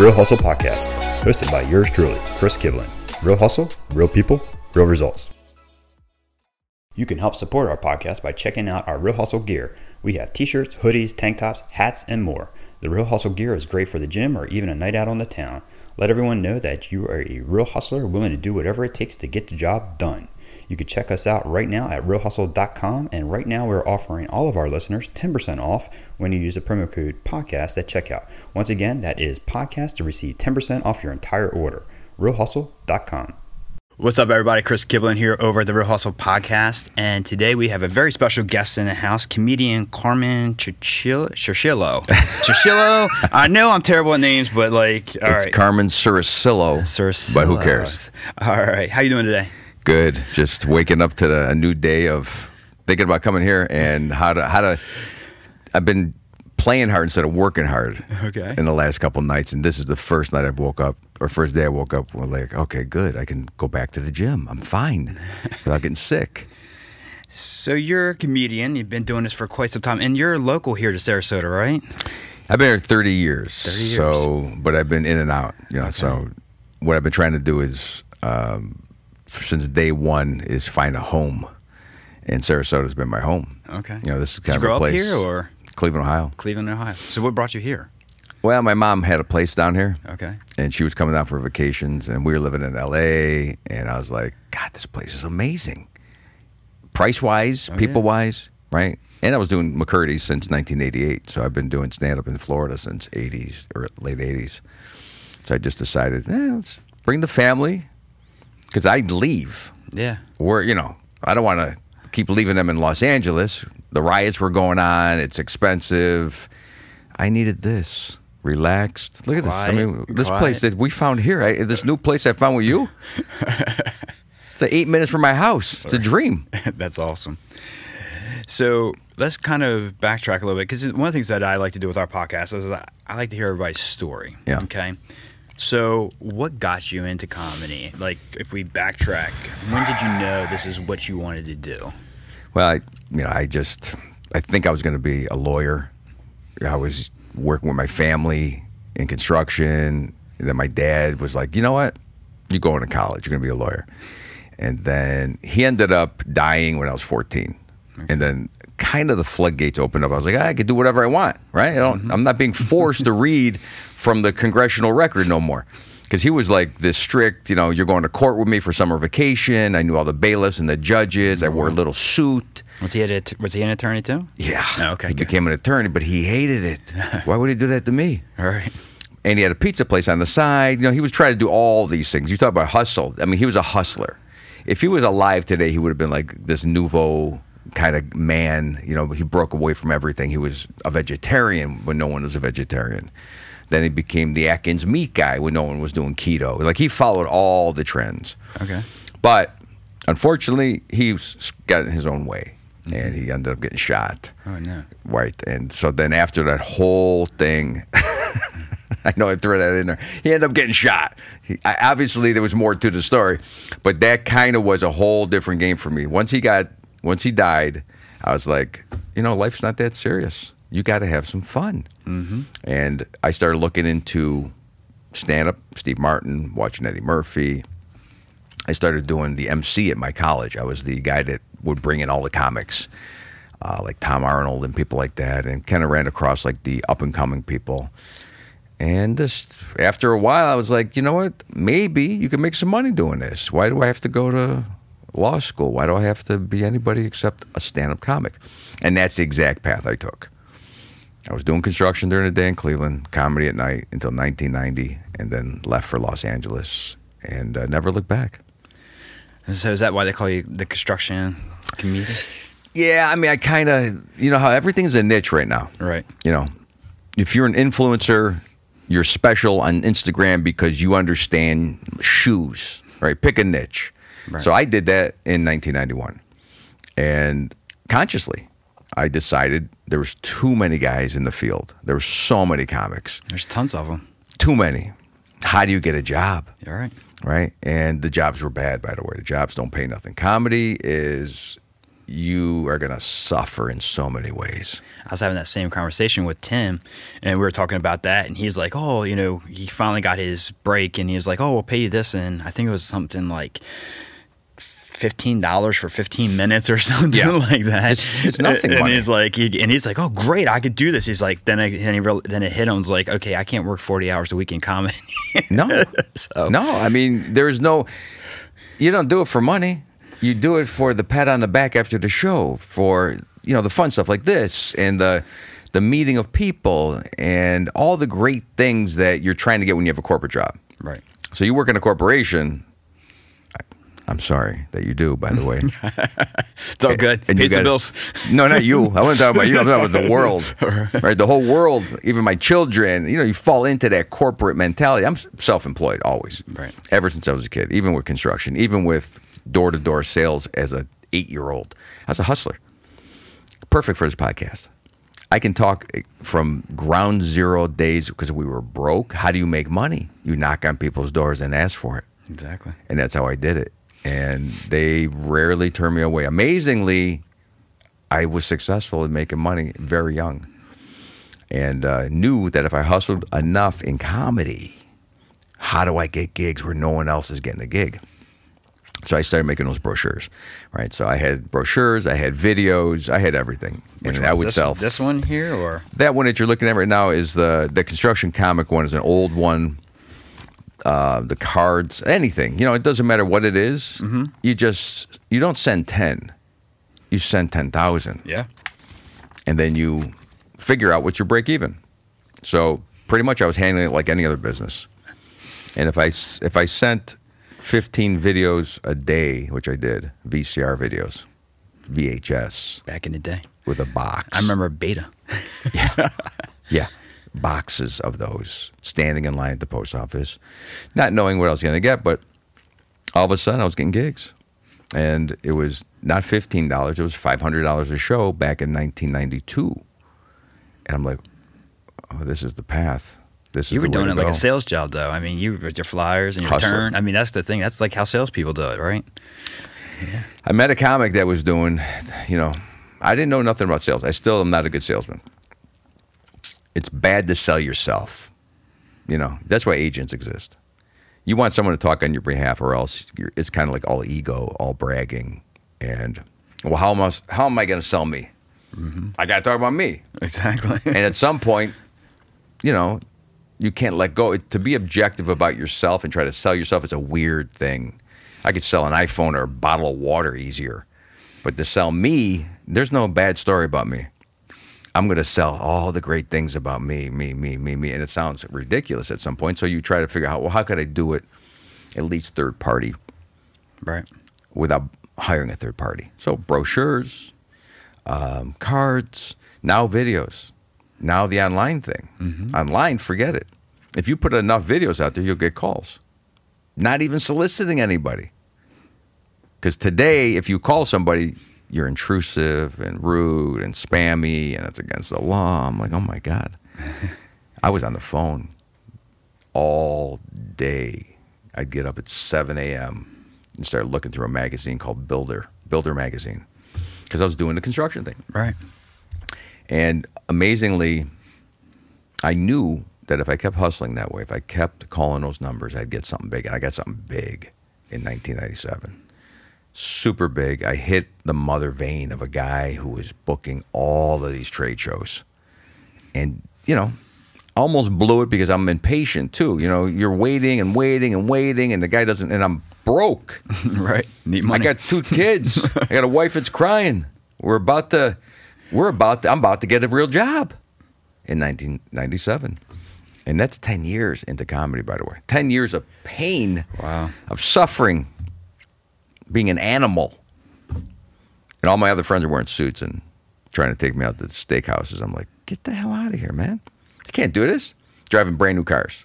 Real Hustle Podcast, hosted by yours truly, Chris Kiblen. Real hustle, real people, real results. You can help support our podcast by checking out our Real Hustle gear. We have t shirts, hoodies, tank tops, hats, and more. The Real Hustle gear is great for the gym or even a night out on the town. Let everyone know that you are a real hustler willing to do whatever it takes to get the job done. You can check us out right now at realhustle.com. And right now, we're offering all of our listeners 10% off when you use the promo code podcast at checkout. Once again, that is podcast to receive 10% off your entire order. realhustle.com. What's up, everybody? Chris Kiblen here over at the Real Hustle Podcast. And today we have a very special guest in the house, comedian Carmen Chirchillo. Chirchillo. I know I'm terrible at names, but like, all it's right. Carmen Suricillo, but who cares? All right. How you doing today? Good. Just waking up to the, a new day of thinking about coming here and how to how to. I've been playing hard instead of working hard. Okay. In the last couple nights, and this is the first night I've woke up or first day I woke up. We're like, okay, good. I can go back to the gym. I'm fine without getting sick. So you're a comedian. You've been doing this for quite some time, and you're local here to Sarasota, right? I've been here 30 years. 30 years. So, but I've been in and out, you know. So, what I've been trying to do is, um, since day one, is find a home. And Sarasota's been my home. Okay. You know, this is Did kind you of grow a up place. here or Cleveland, Ohio. Cleveland, Ohio? So what brought you here? Well, my mom had a place down here. Okay. And she was coming down for vacations, and we were living in LA. And I was like, God, this place is amazing. Price wise, Oh, people wise, right? And I was doing McCurdy since 1988. So I've been doing stand up in Florida since 80s or late 80s. So I just decided, eh, let's bring the family because I'd leave. Yeah. We're, you know, I don't want to keep leaving them in Los Angeles. The riots were going on, it's expensive. I needed this. Relaxed. Look at this. I mean, Quiet. this place that we found here, I, this new place I found with you. it's like eight minutes from my house. It's a dream. That's awesome. So let's kind of backtrack a little bit because one of the things that I like to do with our podcast is I I like to hear everybody's story. Yeah. Okay. So what got you into comedy? Like, if we backtrack, when did you know this is what you wanted to do? Well, I, you know, I just, I think I was going to be a lawyer. I was working with my family in construction. And then my dad was like, you know what? You're going to college. You're going to be a lawyer. And then he ended up dying when I was 14. And then kind of the floodgates opened up. I was like, I could do whatever I want, right? I don't, mm-hmm. I'm not being forced to read from the congressional record no more. Because he was like this strict, you know, you're going to court with me for summer vacation. I knew all the bailiffs and the judges. I wore a mm-hmm. little suit. Was he a, was he an attorney too? Yeah. Oh, okay, He good. became an attorney, but he hated it. Why would he do that to me? All right. And he had a pizza place on the side. You know, he was trying to do all these things. You talk about hustle. I mean, he was a hustler. If he was alive today, he would have been like this nouveau kind of man. You know, he broke away from everything. He was a vegetarian when no one was a vegetarian. Then he became the Atkins meat guy when no one was doing keto. Like he followed all the trends. Okay. But unfortunately, he got in his own way, mm-hmm. and he ended up getting shot. Oh no. Right, and so then after that whole thing, I know I threw that in there. He ended up getting shot. He, I, obviously, there was more to the story, but that kind of was a whole different game for me. Once he got, once he died, I was like, you know, life's not that serious. You got to have some fun. Mm-hmm. And I started looking into stand up, Steve Martin, watching Eddie Murphy. I started doing the MC at my college. I was the guy that would bring in all the comics, uh, like Tom Arnold and people like that, and kind of ran across like the up and coming people. And just after a while, I was like, you know what? Maybe you can make some money doing this. Why do I have to go to law school? Why do I have to be anybody except a stand up comic? And that's the exact path I took. I was doing construction during the day in Cleveland, comedy at night until 1990, and then left for Los Angeles and uh, never looked back. So is that why they call you the construction comedian? Yeah, I mean, I kind of, you know, how everything's a niche right now. Right. You know, if you're an influencer, you're special on Instagram because you understand shoes, right? Pick a niche. Right. So I did that in 1991. And consciously, I decided there was too many guys in the field. There were so many comics. There's tons of them. Too many. How do you get a job? All right. right? And the jobs were bad, by the way. The jobs don't pay nothing. Comedy is you are going to suffer in so many ways. I was having that same conversation with Tim, and we were talking about that, and he's like, "Oh, you know, he finally got his break, and he was like, oh, we'll pay you this,' and I think it was something like." Fifteen dollars for fifteen minutes or something Yeah. like that. It's- it's nothing And money. he's like, he, and he's like, "Oh, great, I could do this." He's like, then, I, then he real, then it hit him. It's like, okay, I can't work forty hours a week in comedy. No, So- no. I mean, there's no. You don't do it for money. You do it for the pat on the back after the show, for you know the fun stuff like this and the the meeting of people and all the great things that you're trying to get when you have a corporate job. right. So you work in a corporation. I'm sorry that you do, by the way. It's all good. And Pays the gotta- bills. No, not you. I wasn't talking about you. I'm talking about the world, right? The whole world, even my children. You know, you fall into that corporate mentality. I'm self-employed always, Right. Ever since I was a kid, even with construction, even with door-to-door sales as a eight-year-old, I was a hustler. Perfect for this podcast. I can talk eh, from ground zero days because we were broke. How do you make money? You knock on people's doors and ask for it Exactly. and that's how I did it. And they rarely turned me away. Amazingly, I was successful in making money very young, and uh, knew that if I hustled enough in comedy, how do I get gigs where no one else is getting a gig? So I started making those brochures, right? So I had brochures, I had videos, I had everything, Which and I would this, sell. this one here, or That one that you're looking at right now is the the construction comic one. is an old one. Uh, the cards, anything you know, it doesn't matter what it is, You just you don't send ten, you send ten thousand, yeah, and then you figure out what's your break even. So pretty much, I was handling it like any other business. And if I if I sent fifteen videos a day, which I did, VCR videos, VHS back in the day, with a box. I remember Beta. Yeah, yeah. Boxes of those standing in line at the post office, not knowing what I was going to get, but all of a sudden I was getting gigs. And it was not $15, it was $500 a show back in 1992. And I'm like, oh, this is the path. This is You were doing it like go. a sales job, though. I mean, you with your flyers and your Hustler. turn. I mean, that's the thing. That's like how salespeople do it, right? Yeah. I met a comic that was doing, you know, I didn't know nothing about sales. I still am not a good salesman. It's bad to sell yourself. You know, that's why agents exist. You want someone to talk on your behalf, or else you're, it's kind of like all ego, all bragging, and well, how am I, how am I going to sell me? Mm-hmm. I got to talk about me. Exactly. And at some point, you know, you can't let go. To be objective about yourself and try to sell yourself is a weird thing. I could sell an iPhone or a bottle of water easier, but to sell me, there's no bad story about me. I'm going to sell all the great things about me, me, me, me, me. And it sounds ridiculous at some point. So you try to figure out, well, how could I do it at least third party right. without hiring a third party. So brochures, um, cards, now videos, now the online thing. Online, forget it. If you put enough videos out there, you'll get calls. Not even soliciting anybody. Because today, if you call somebody, you're intrusive and rude and spammy, and it's against the law. I'm like, oh my god. I was on the phone all day. I'd get up at 7 a.m. and start looking through a magazine called Builder, Builder Magazine, because I was doing the construction thing. Right. And amazingly, I knew that if I kept hustling that way, if I kept calling those numbers, I'd get something big. And I got something big in 1997. Super big. I hit the mother vein of a guy who was booking all of these trade shows. And, you know, almost blew it because I'm impatient too. You know, you're waiting and waiting and waiting, and the guy doesn't, and I'm broke. right. Need money. I got two kids. I got a wife that's crying. We're about to, we're about, to, I'm about to get a real job in 1997. And that's 10 years into comedy, by the way. 10 years of pain, Wow. of suffering, being an animal. And all my other friends are wearing suits and trying to take me out to the steakhouses. I'm like, get the hell out of here, man. I can't do this. Driving brand new cars.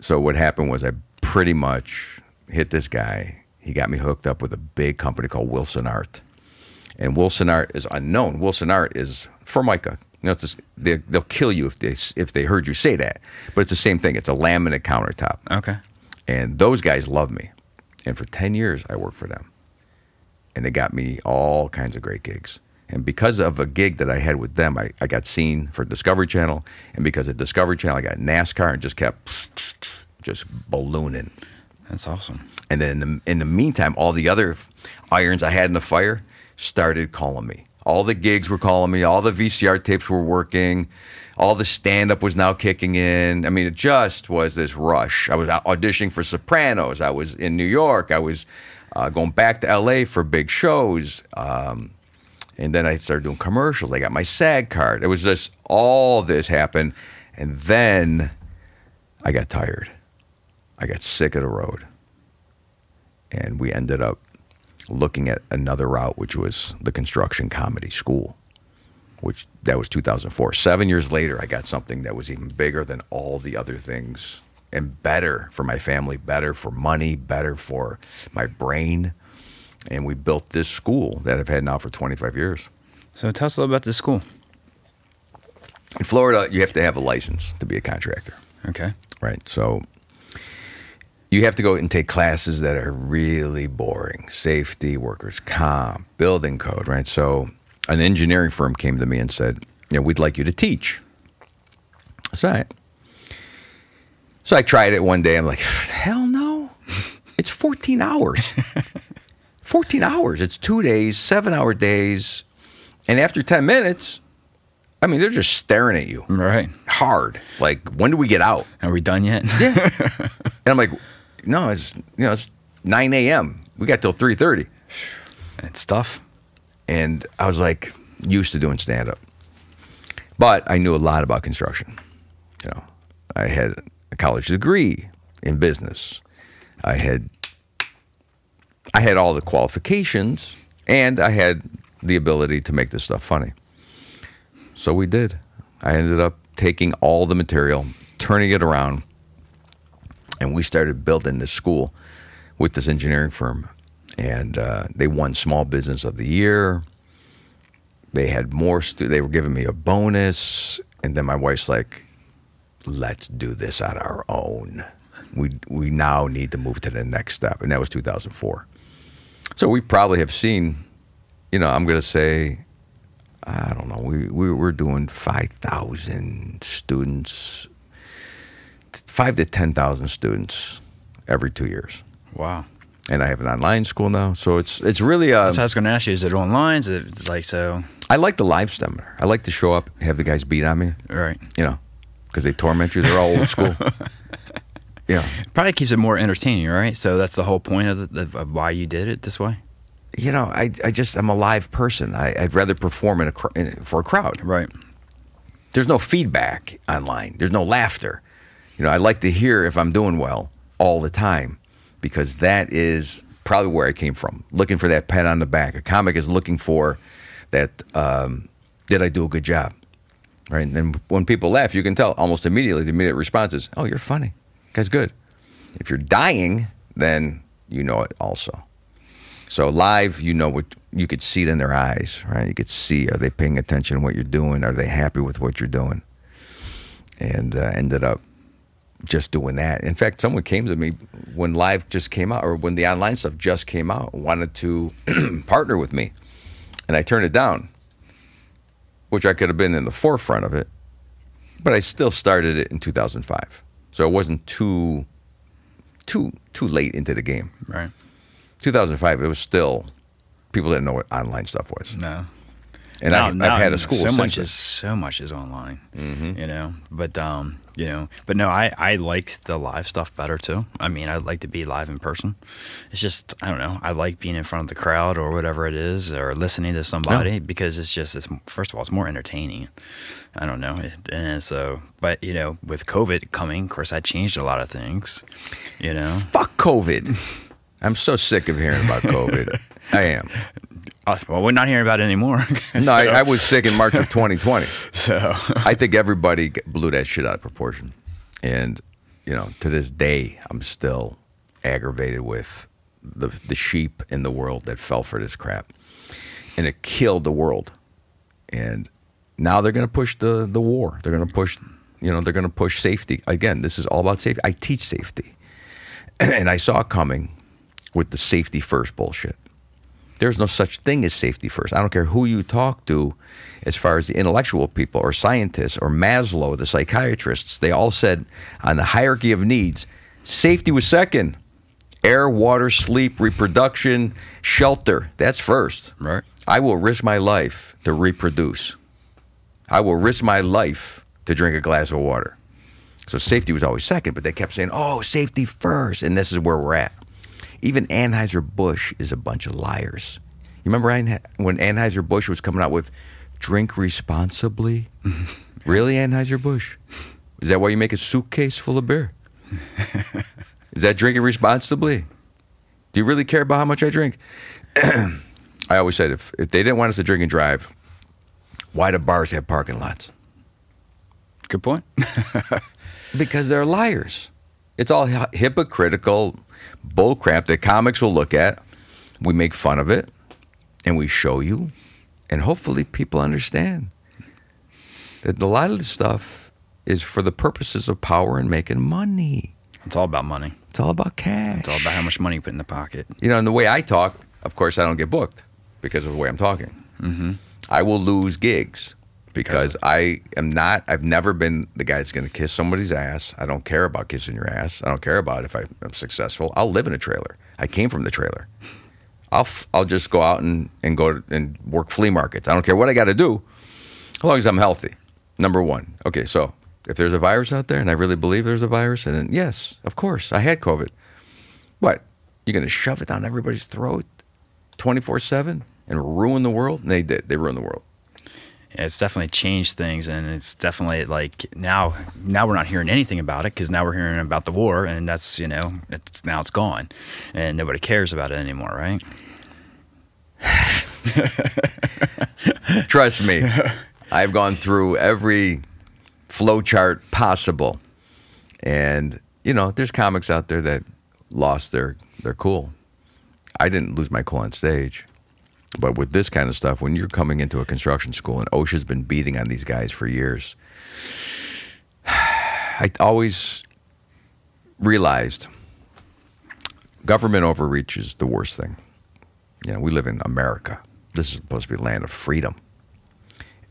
So what happened was I pretty much hit this guy. He got me hooked up with a big company called Wilsonart. And Wilsonart is unknown. Wilsonart is Formica. You know, it's just, they, they'll kill you if they if they heard you say that. But it's the same thing. It's a laminate countertop. Okay. And those guys love me. And for 10 years, I worked for them. and they got me all kinds of great gigs. And because of a gig that I had with them, I, I got seen for Discovery Channel, and because of Discovery Channel, I got NASCAR and just kept just ballooning. That's awesome. And then in the, in the meantime, all the other irons I had in the fire started calling me. All the gigs were calling me. All the VCR tapes were working. All the stand up was now kicking in. I mean, it just was this rush. I was auditioning for Sopranos. I was in New York. I was uh, going back to LA for big shows. Um, and then I started doing commercials. I got my SAG card. It was just all this happened. And then I got tired. I got sick of the road. And we ended up looking at another route, which was the construction comedy school, which that was 2004. Seven years later, I got something that was even bigger than all the other things and better for my family, better for money, better for my brain. And we built this school that I've had now for 25 years. So tell us a little about this school. In Florida, you have to have a license to be a contractor. Okay. Right. So you have to go and take classes that are really boring safety, workers' comp, building code, right? So an engineering firm came to me and said, you know, we'd like you to teach. That's all right. So I tried it one day. I'm like, hell no. It's 14 hours. 14 hours. It's two days, seven hour days. And after 10 minutes, I mean, they're just staring at you Right. hard. Like, when do we get out? Are we done yet? Yeah. and I'm like, no, it's you know it's 9 a.m. We got till 3:30, it's tough. and I was like used to doing stand up, but I knew a lot about construction. You know, I had a college degree in business. I had I had all the qualifications, and I had the ability to make this stuff funny. So we did. I ended up taking all the material, turning it around, and we started building this school with this engineering firm. And uh, they won Small Business of the Year. They had more. Stu- they were giving me a bonus, and then my wife's like, "Let's do this on our own. We we now need to move to the next step." And that was 2004. So we probably have seen, you know, I'm going to say, I don't know, we, we we're doing 5,000 students, five to 10,000 students every two years. Wow. And I have an online school now, so it's it's really. Uh, So I was going to ask you: Is it online? Is it like so? I like the live seminar. I like to show up, have the guys beat on me, Right. you know, because they torment you. They're all old school. Yeah, Probably keeps it more entertaining, right? So that's the whole point of, the, of, of why you did it this way. you know, I I just I'm a live person. I, I'd rather perform in a cr- in, for a crowd. Right. there's no feedback online. There's no laughter. You know, I like to hear if I'm doing well all the time because that is probably where I came from. Looking for that pat on the back. A comic is looking for that. Um, did I do a good job? Right. And then when people laugh, you can tell almost immediately. The immediate response is, "Oh, you're funny. Guy's good." If you're dying, then you know it also. So live, you know what you could see it in their eyes, right? You could see are they paying attention to what you're doing? Are they happy with what you're doing? And uh, ended up just doing that. In fact, someone came to me when live just came out, or when the online stuff just came out, wanted to partner with me, and I turned it down, which I could have been in the forefront of it, but I still started it in 2005, so it wasn't too too too late into the game. Right. 2005, it was still people didn't know what online stuff was, No. And Now- I, now, I've had a school So much is so much is online. Mm-hmm. You know, but um, you know, but no, I I like the live stuff better too. I mean, I'd like to be live in person. It's just I don't know. I like being in front of the crowd or whatever it is, or listening to somebody because it's just it's first of all it's more entertaining. I don't know, and so but you know with COVID coming, of course, I changed a lot of things. You know, Fuck COVID. I'm so sick of hearing about COVID. I am. Uh, well, we're not hearing about it anymore. No, I, I was sick in March of 2020. so I think everybody blew that shit out of proportion. And, you know, to this day, I'm still aggravated with the, the sheep in the world that fell for this crap. And it killed the world. And now they're going to push the, the war. They're going to push, you know, they're going to push safety. Again, this is all about safety. I teach safety. and I saw it coming with the safety first bullshit. There's no such thing as safety first. I don't care who you talk to, as far as the intellectual people or scientists or Maslow, the psychiatrists, they all said on the hierarchy of needs, safety was second. Air, water, sleep, reproduction, shelter. That's first. Right. I will risk my life to reproduce. I will risk my life to drink a glass of water. So safety was always second, but they kept saying, oh, safety first. And this is where we're at. Even Anheuser-Busch is a bunch of liars. You remember when Anheuser-Busch was coming out with drink responsibly? really, Anheuser-Busch? Is that why you make a suitcase full of beer? is that drinking responsibly? Do you really care about how much I drink? I always said if, if they didn't want us to drink and drive, why do bars have parking lots? Good point. Because they're liars. It's all hy- hypocritical bullcrap that comics will look at. We make fun of it and we show you, and hopefully people understand that a lot of this stuff is for the purposes of power and making money. it's all about money. It's all about cash. It's all about how much money you put in the pocket. You know, and the way I talk, of course, I don't get booked because of the way I'm talking. Mm-hmm. I will lose gigs because I am not, I've never been the guy that's going to kiss somebody's ass. I don't care about kissing your ass. I don't care about if I, am successful. I'll live in a trailer. I came from the trailer. I'll, f- I'll just go out and, and go to, and work flea markets. I don't care what I got to do as long as I'm healthy. Number one. Okay, so if there's a virus out there and I really believe there's a virus, and then, yes, of course, I had COVID. What? You're going to shove it down everybody's throat 24 7 and ruin the world? And they did. They ruined the world. It's definitely changed things and it's definitely like now now we're not hearing anything about it because now we're hearing about the war and that's you know it's now it's gone and nobody cares about it anymore right Trust me, I've gone through every flow chart possible. And, you know, there's comics out there that lost their, their cool. I didn't lose my cool on stage. But with this kind of stuff, when you're coming into a construction school and OSHA's been beating on these guys for years, I always realized government overreach is the worst thing. You know, we live in America. This is supposed to be a land of freedom.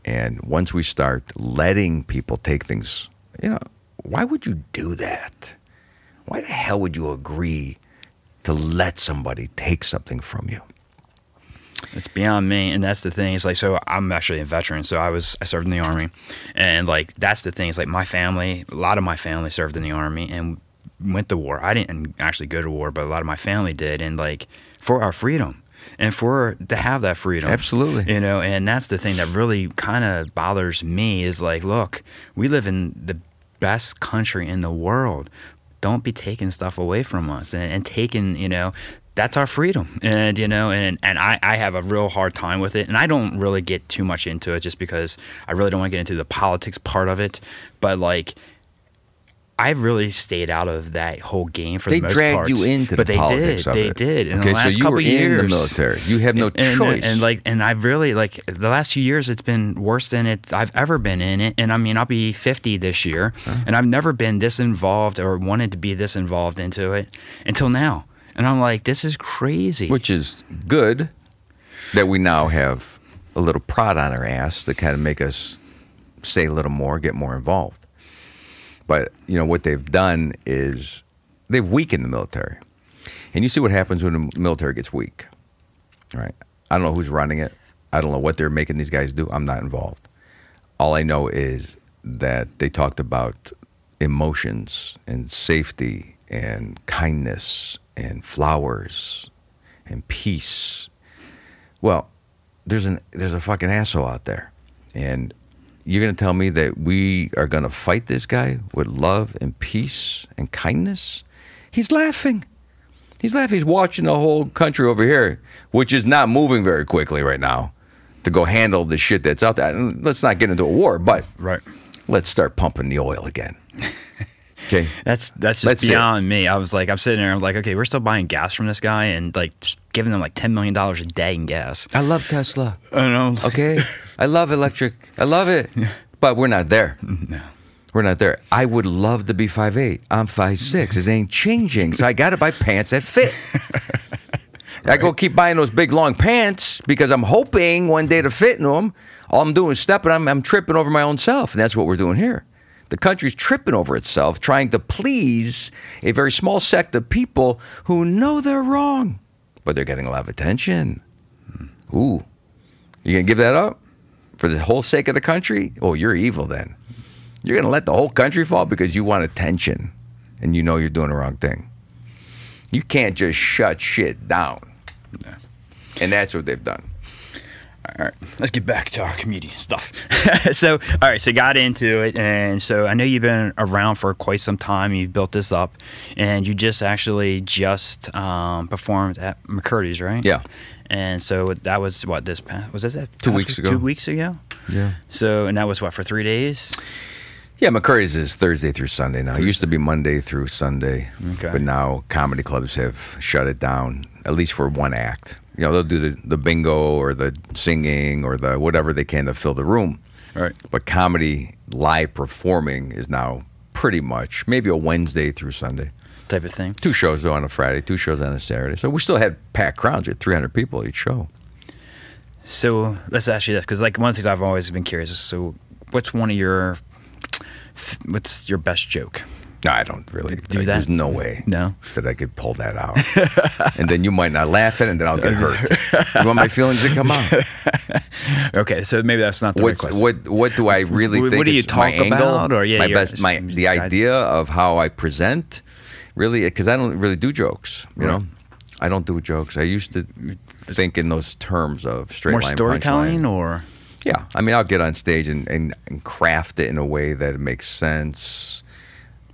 And once we start letting people take things, you know, why would you do that? Why the hell would you agree to let somebody take something from you? It's beyond me and that's the thing it's like so i'm actually a veteran so i was i served in the army and like that's the thing it's like my family a lot of my family served in the army and went to war. I didn't actually go to war but a lot of my family did and like for our freedom and for to have that freedom. Absolutely. you know and that's the thing that really kind of bothers me is like look we live in the best country in the world. Don't be taking stuff away from us and, and taking you know that's our freedom and you know and and I, I have a real hard time with it and i don't really get too much into it just because i really don't want to get into the politics part of it but like I've really stayed out of that whole game for They the most dragged part. you into the but they politics did. of they it. did. In Okay, the so last you couple were in the military. You have no and, and- choice. And like, and I've really like the last few years, it's been worse than it I've ever been in it. And I mean, I'll be 50 this year, and I've never been this involved or wanted to be this involved into it until now. And I'm like, this is crazy. which is good that we now have a little prod on our ass to kind of make us say a little more, get more involved. But you know what they've done is they've weakened the military, and you see what happens when the military gets weak, right? I don't know who's running it. I don't know what they're making these guys do. I'm not involved. All I know is that they talked about emotions and safety and kindness and flowers and peace. Well, there's an there's a fucking asshole out there, and you're gonna tell me that we are gonna fight this guy with love and peace and kindness? He's laughing. He's laughing. He's watching the whole country over here, which is not moving very quickly right now, to go handle the shit that's out there. And Let's not get into a war, but right. let's start pumping the oil again. Okay. That's that's just it. beyond me. I was like, I'm sitting there, I'm like, okay, we're still buying gas from this guy and like giving them like ten million dollars a day in gas. I love Tesla. I know. Okay. I love electric. I love it. But we're not there. Mm-hmm. No. We're not there. I would love to be 5'8. I'm 5'6. It ain't changing. So I got to buy pants that fit. I go keep buying those big long pants because I'm hoping one day to fit in them. All I'm doing is stepping. I'm, I'm tripping over my own self, and that's what we're doing here. The country's tripping over itself, trying to please a very small sect of people who know they're wrong, but they're getting a lot of attention. Hmm. Ooh, you gonna give that up for the whole sake of the country? Oh, you're evil then. You're gonna let the whole country fall because you want attention, and you know you're doing the wrong thing. You can't just shut shit down. And that's what they've done. All right, let's get back to our comedian stuff. so, all right, so got into it, and so I know you've been around for quite some time. You've built this up, and you just actually just um, performed at McCurdy's, right? Yeah. And so that was what this past was this that Two weeks week? ago. Two weeks ago. Yeah. So and that was what for three days. Yeah, McCurdy's is Thursday through Sunday now. It used to be Monday through Sunday, Okay. but now comedy clubs have shut it down, at least for one act. You know, they'll do the, the bingo or the singing or the whatever they can to fill the room. Right. But comedy live performing is now pretty much maybe a Wednesday through Sunday. Type of thing. Two shows though on a Friday, two shows on a Saturday. So we still had packed crowds at 300 people each show. So let's ask you this, because like one of the things I've always been curious is, so what's one of your, what's your best joke? No, I don't really. Do like, that? There's no way No? that I could pull that out. and then you might not laugh at it, and then I'll get hurt. you want my feelings to come out? Okay, so maybe that's not the right What's, question. what What do I really What- think? what do you my angle? about, or, yeah, my best, my the idea of how I present, really, because I don't really do jokes. You Right. know, I don't do jokes. I used to think in those terms of straight More line storytelling, or Yeah, I mean, I'll get on stage and, and, and craft it in a way that makes sense.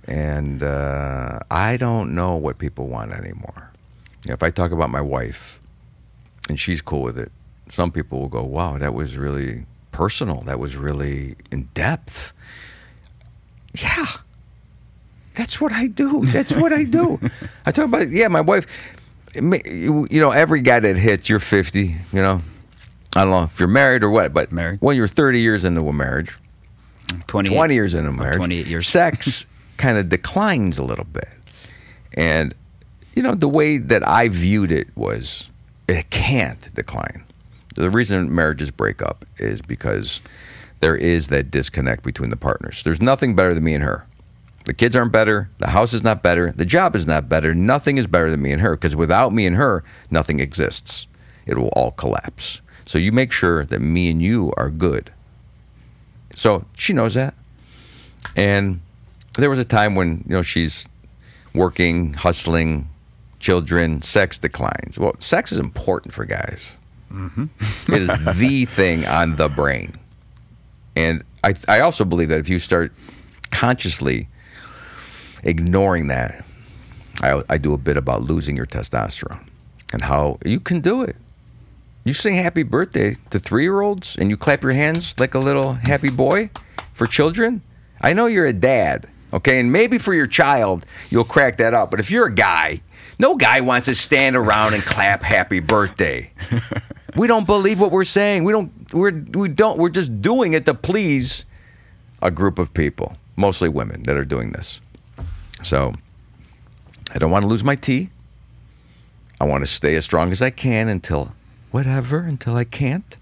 And uh, I don't know what people want anymore. If I talk about my wife and she's cool with it, some people will go, wow, that was really personal. That was really in depth. Yeah. That's what I do. That's what I do. I talk about, yeah, my wife, you know, every guy that hits, you're 50, you know, I don't know if you're married or what, but Married. when you're 30 years into a marriage, 28, 20 years into a marriage, 28 years. sex kind of declines a little bit. And, you know, the way that I viewed it was it can't decline. The reason marriages break up is because there is that disconnect between the partners. There's nothing better than me and her. The kids aren't better. The house is not better. The job is not better. Nothing is better than me and her because without me and her, nothing exists. It will all collapse. So you make sure that me and you are good. So she knows that. And there was a time when, you know, she's working, hustling, children, sex declines. Well, sex is important for guys. Mm-hmm. It is the thing on the brain. And I, I also believe that if you start consciously ignoring that, I, I do a bit about losing your testosterone and how you can do it. You sing happy birthday to three year olds and you clap your hands like a little happy boy for children. I know you're a dad, okay? And maybe for your child, you'll crack that up. But if you're a guy, no guy wants to stand around and clap happy birthday. we don't believe what we're saying. We don't, we're, we don't, we're just doing it to please a group of people, mostly women that are doing this. So I don't want to lose my tea. I want to stay as strong as I can until whatever, until I can't.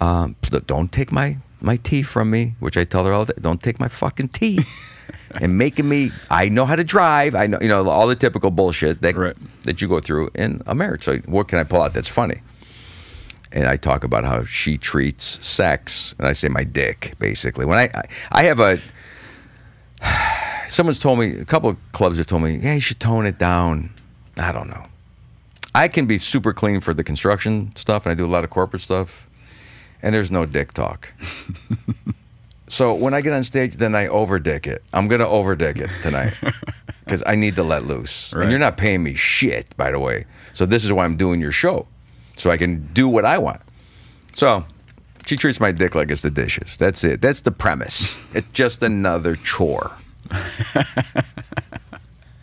Um, don't take my my tea from me, which I tell her all the time. Don't take my fucking tea. and making me, I know how to drive. I know, you know, all the typical bullshit that Right. that you go through in a marriage. So what can I pull out that's funny? And I talk about how she treats sex, and I say my dick, basically. When I I, I have a someone's told me a couple of clubs have told me, yeah, you should tone it down. I don't know. I can be super clean for the construction stuff, and I do a lot of corporate stuff, and there's no dick talk. so when I get on stage, then I over dick it. I'm gonna over dick it tonight because I need to let loose. Right. And you're not paying me shit, by the way. So this is why I'm doing your show, so I can do what I want. So she treats my dick like it's the dishes. That's it. That's the premise. It's just another chore.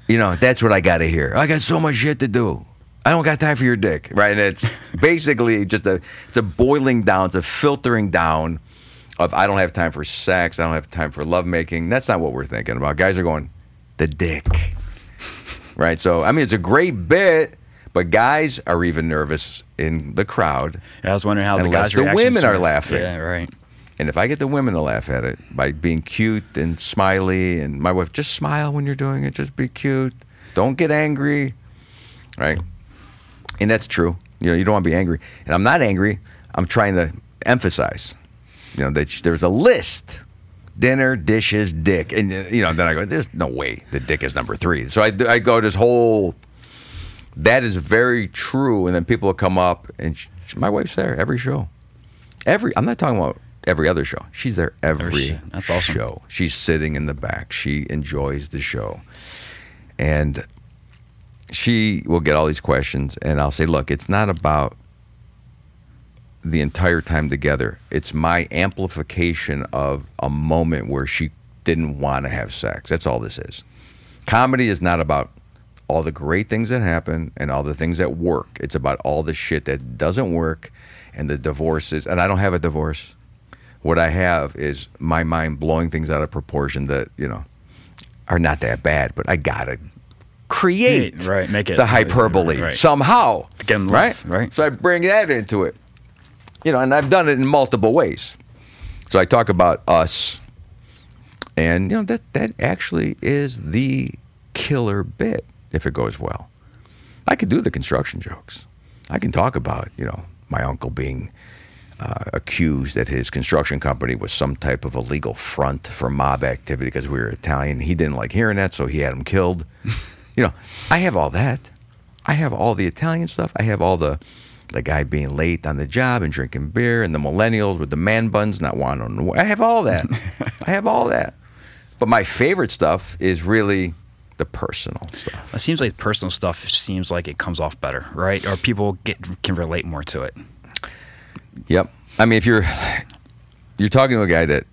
you know, that's what I got to hear. I got so much shit to do. I don't got time for your dick, right? And it's basically just a it's a boiling down, it's a filtering down of I don't have time for sex, I don't have time for lovemaking. That's not what we're thinking about. Guys are going the dick, right? So I mean, it's a great bit, But guys are even nervous in the crowd. I was wondering how the guys' the women are laughing. Yeah, right. And if I get the women to laugh at it by being cute and smiley, and my wife, just smile when you're doing it, just be cute. Don't get angry. Right? And that's true. You know, you don't want to be angry. And I'm not angry. I'm trying to emphasize, you know, that there's a list dinner, dishes, dick. And, uh, you know, then I go, there's no way the dick is number three. So I, I go this whole, that is very true. And then people will come up, and sh my wife's there every show. Every, I'm not talking about every other show. She's there every, Every show. That's awesome. show. She's sitting in the back. She enjoys the show. And she will get all these questions, and I'll say, look, it's not about the entire time together. It's my amplification of a moment where she didn't want to have sex. That's all this is. Comedy is not about all the great things that happen and all the things that work. It's about all the shit that doesn't work and the divorces. And I don't have a divorce. What I have is my mind blowing things out of proportion that, you know, are not that bad, but I gotta create Right, right, make it- the hyperbole right. somehow. Right? right. So I bring that into it. You know, and I've done it in multiple ways. So I talk about us, and you know that that actually is the killer bit if it goes well. I could do the construction jokes. I can talk about you know my uncle being uh, accused that his construction company was some type of illegal front for mob activity because we were Italian. He didn't like hearing that, so he had him killed. you know, I have all that. I have all the Italian stuff. I have all the the guy being late on the job and drinking beer, and the millennials with the man buns not wanting. To, I have all that. I have all that. But my favorite stuff is really the personal stuff. It seems like personal stuff seems like it comes off better, right? Or people get can relate more to it. Yep. I mean, if you're you're talking to a guy that,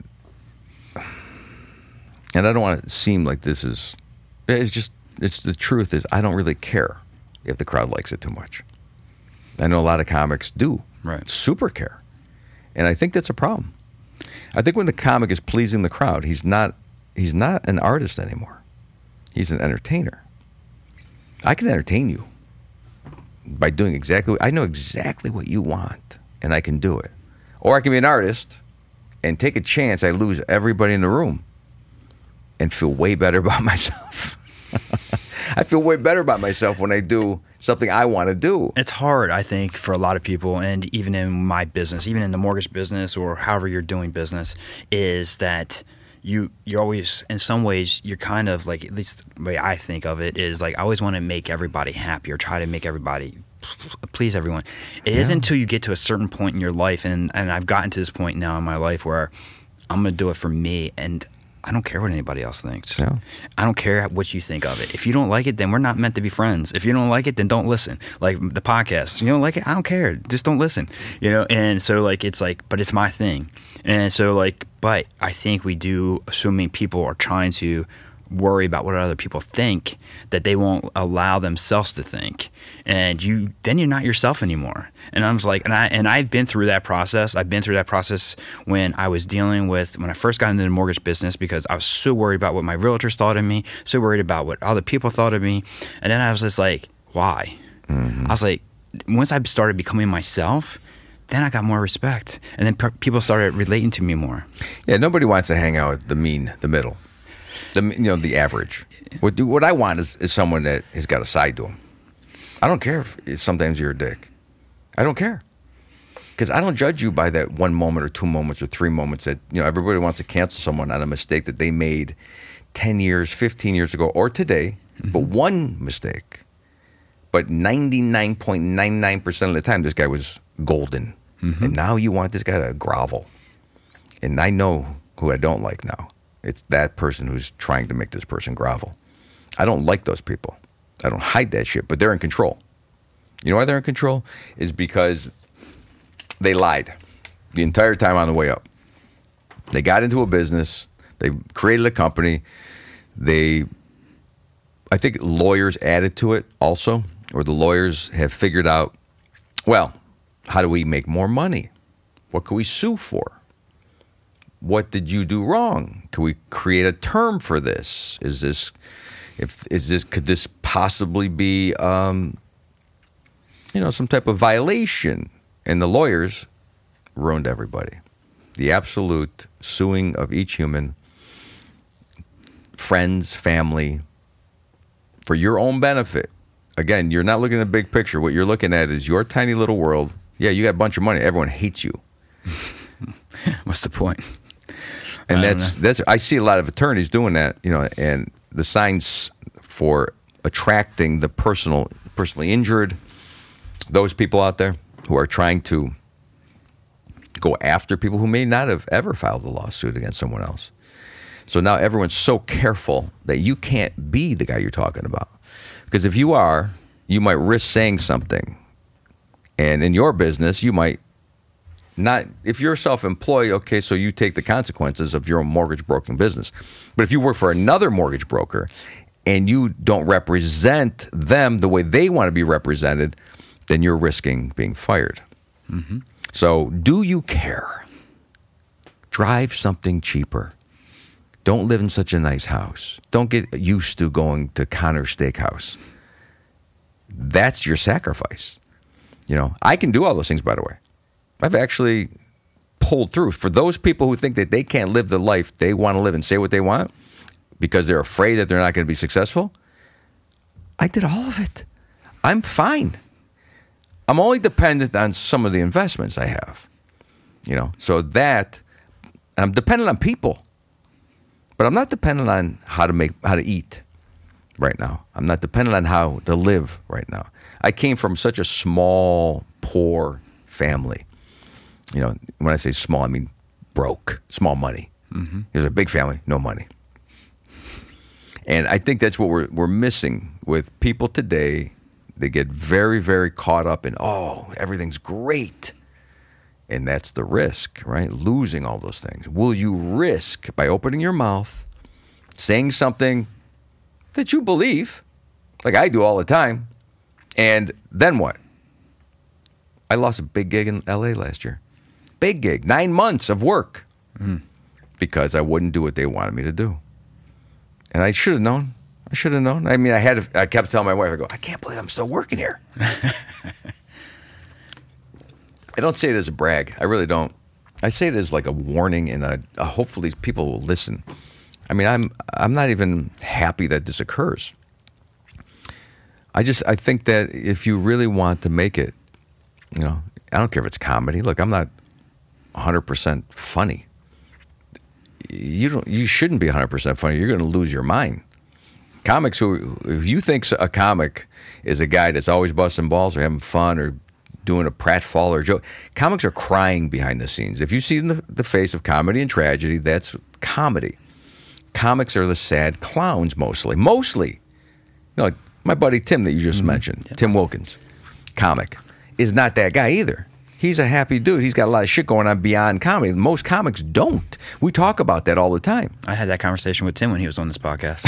and I don't want to seem like this is, it's just it's the truth is I don't really care if the crowd likes it too much. I know a lot of comics do, Right. Super care, and I think that's a problem. I think when the comic is pleasing the crowd, he's not he's not an artist anymore. He's an entertainer. I can entertain you by doing exactly I know exactly what you want and I can do it. Or I can be an artist and take a chance I lose everybody in the room and feel way better about myself. I feel way better about myself when I do something I want to do. It's hard, I think, for a lot of people, and even in my business, even in the mortgage business or however you're doing business, is that you you're always in some ways you're kind of like at least the way I think of it is like I always want to make everybody happy or try to make everybody please everyone. It not until you get to a certain point in your life, and and I've gotten to this point now in my life where I'm gonna do it for me and. I don't care what anybody else thinks. Yeah. I don't care what you think of it. If you don't like it, then we're not meant to be friends. If you don't like it, then don't listen. Like the podcast, you don't like it, I don't care. Just don't listen. You know. And so like it's like, but it's my thing. And so like, but I think we do. So many people are trying to worry about what other people think that they won't allow themselves to think. And you then you're not yourself anymore. And i was like and i and i've been through that process. I've been through that process when i was dealing with when i first got into the mortgage business because i was so worried about what my realtors thought of me so worried about what other people thought of me. And then i was just like why? Mm-hmm. I was like once i started becoming myself then I got more respect, and then pe- people started relating to me more. Yeah, nobody wants to hang out with the mean, the middle, the you know the average. What do, what I want is, is someone that has got a side to him. I don't care if, sometimes you're a dick. I don't care because I don't judge you by that one moment or two moments or three moments that you know everybody wants to cancel someone on a mistake that they made ten years, fifteen years ago, or today. But mm-hmm. one mistake. But ninety nine point nine nine percent of the time, this guy was golden, mm-hmm. and now you want this guy to grovel. And I know who I don't like now. It's that person who's trying to make this person grovel. I don't like those people. I don't hide that shit, but they're in control. You know why they're in control? Is because they lied the entire time on the way up. They got into a business, they created a company, they I think lawyers added to it also, or the lawyers have figured out, well, how do we make more money? What can we sue for? What did you do wrong? Can we create a term for this? Is this, if is this, could this possibly be um, you know, some type of violation. And the lawyers ruined everybody. The absolute suing of each human, friends, family, for your own benefit. Again, you're not looking at the big picture. What you're looking at is your tiny little world. Yeah, you got a bunch of money. Everyone hates you. What's the point? And that's that's I see a lot of attorneys doing that, you know, and the signs for attracting the personal personally injured, those people out there who are trying to go after people who may not have ever filed a lawsuit against someone else. So now everyone's so careful that you can't be the guy you're talking about. Because if you are, you might risk saying something. And in your business, you might not if you're self-employed okay so you take the consequences of your own mortgage broking business. But if you work for another mortgage broker and you don't represent them the way they want to be represented then you're risking being fired. Mm-hmm. So do you care? Drive something cheaper. Don't live in such a nice house. Don't get used to going to connor steakhouse. That's your sacrifice. You know i can do all those things by the way I've actually pulled through. For those people who think that they can't live the life they want to live and say what they want because they're afraid that they're not going to be successful, I did all of it. I'm fine. I'm only dependent on some of the investments I have. You know, so that I'm dependent on people. But I'm not dependent on how to make how to eat right now. I'm not dependent on how to live right now. I came from such a small, poor family you know, when I say small, I mean broke, small money. Mm-hmm. There's a big family, no money. And I think that's what we're, we're missing with people today. They get very, very caught up in, oh, everything's great. And that's the risk, right? Losing all those things. Will you risk by opening your mouth, saying something that you believe, like I do all the time, and then what? I lost a big gig in LA last year big gig, nine months of work, hmm. because I wouldn't do what they wanted me to do. And I should have known. I should have known. I mean, I had. I kept telling my wife, "I go, I can't believe I'm still working here." I don't say it as a brag. I really don't. I say it as like a warning, and a, a hopefully people will listen. I mean, I'm I'm not even happy that this occurs. I just I think that if you really want to make it, you know, I don't care if it's comedy. Look, I'm not 100% funny. You don't. You shouldn't be 100% funny. You're going to lose your mind. Comics who, if you think a comic is a guy that's always busting balls or having fun or doing a pratfall or joke, comics are crying behind the scenes. If you see the, the face of comedy and tragedy, that's comedy. Comics are the sad clowns mostly. Mostly. You know, like my buddy Tim that you just mm-hmm. mentioned, Tim Wilkins, comic, is not that guy either. He's a happy dude. He's got a lot of shit going on beyond comedy. Most comics don't. We talk about that all the time. I had that conversation with Tim when he was on this podcast.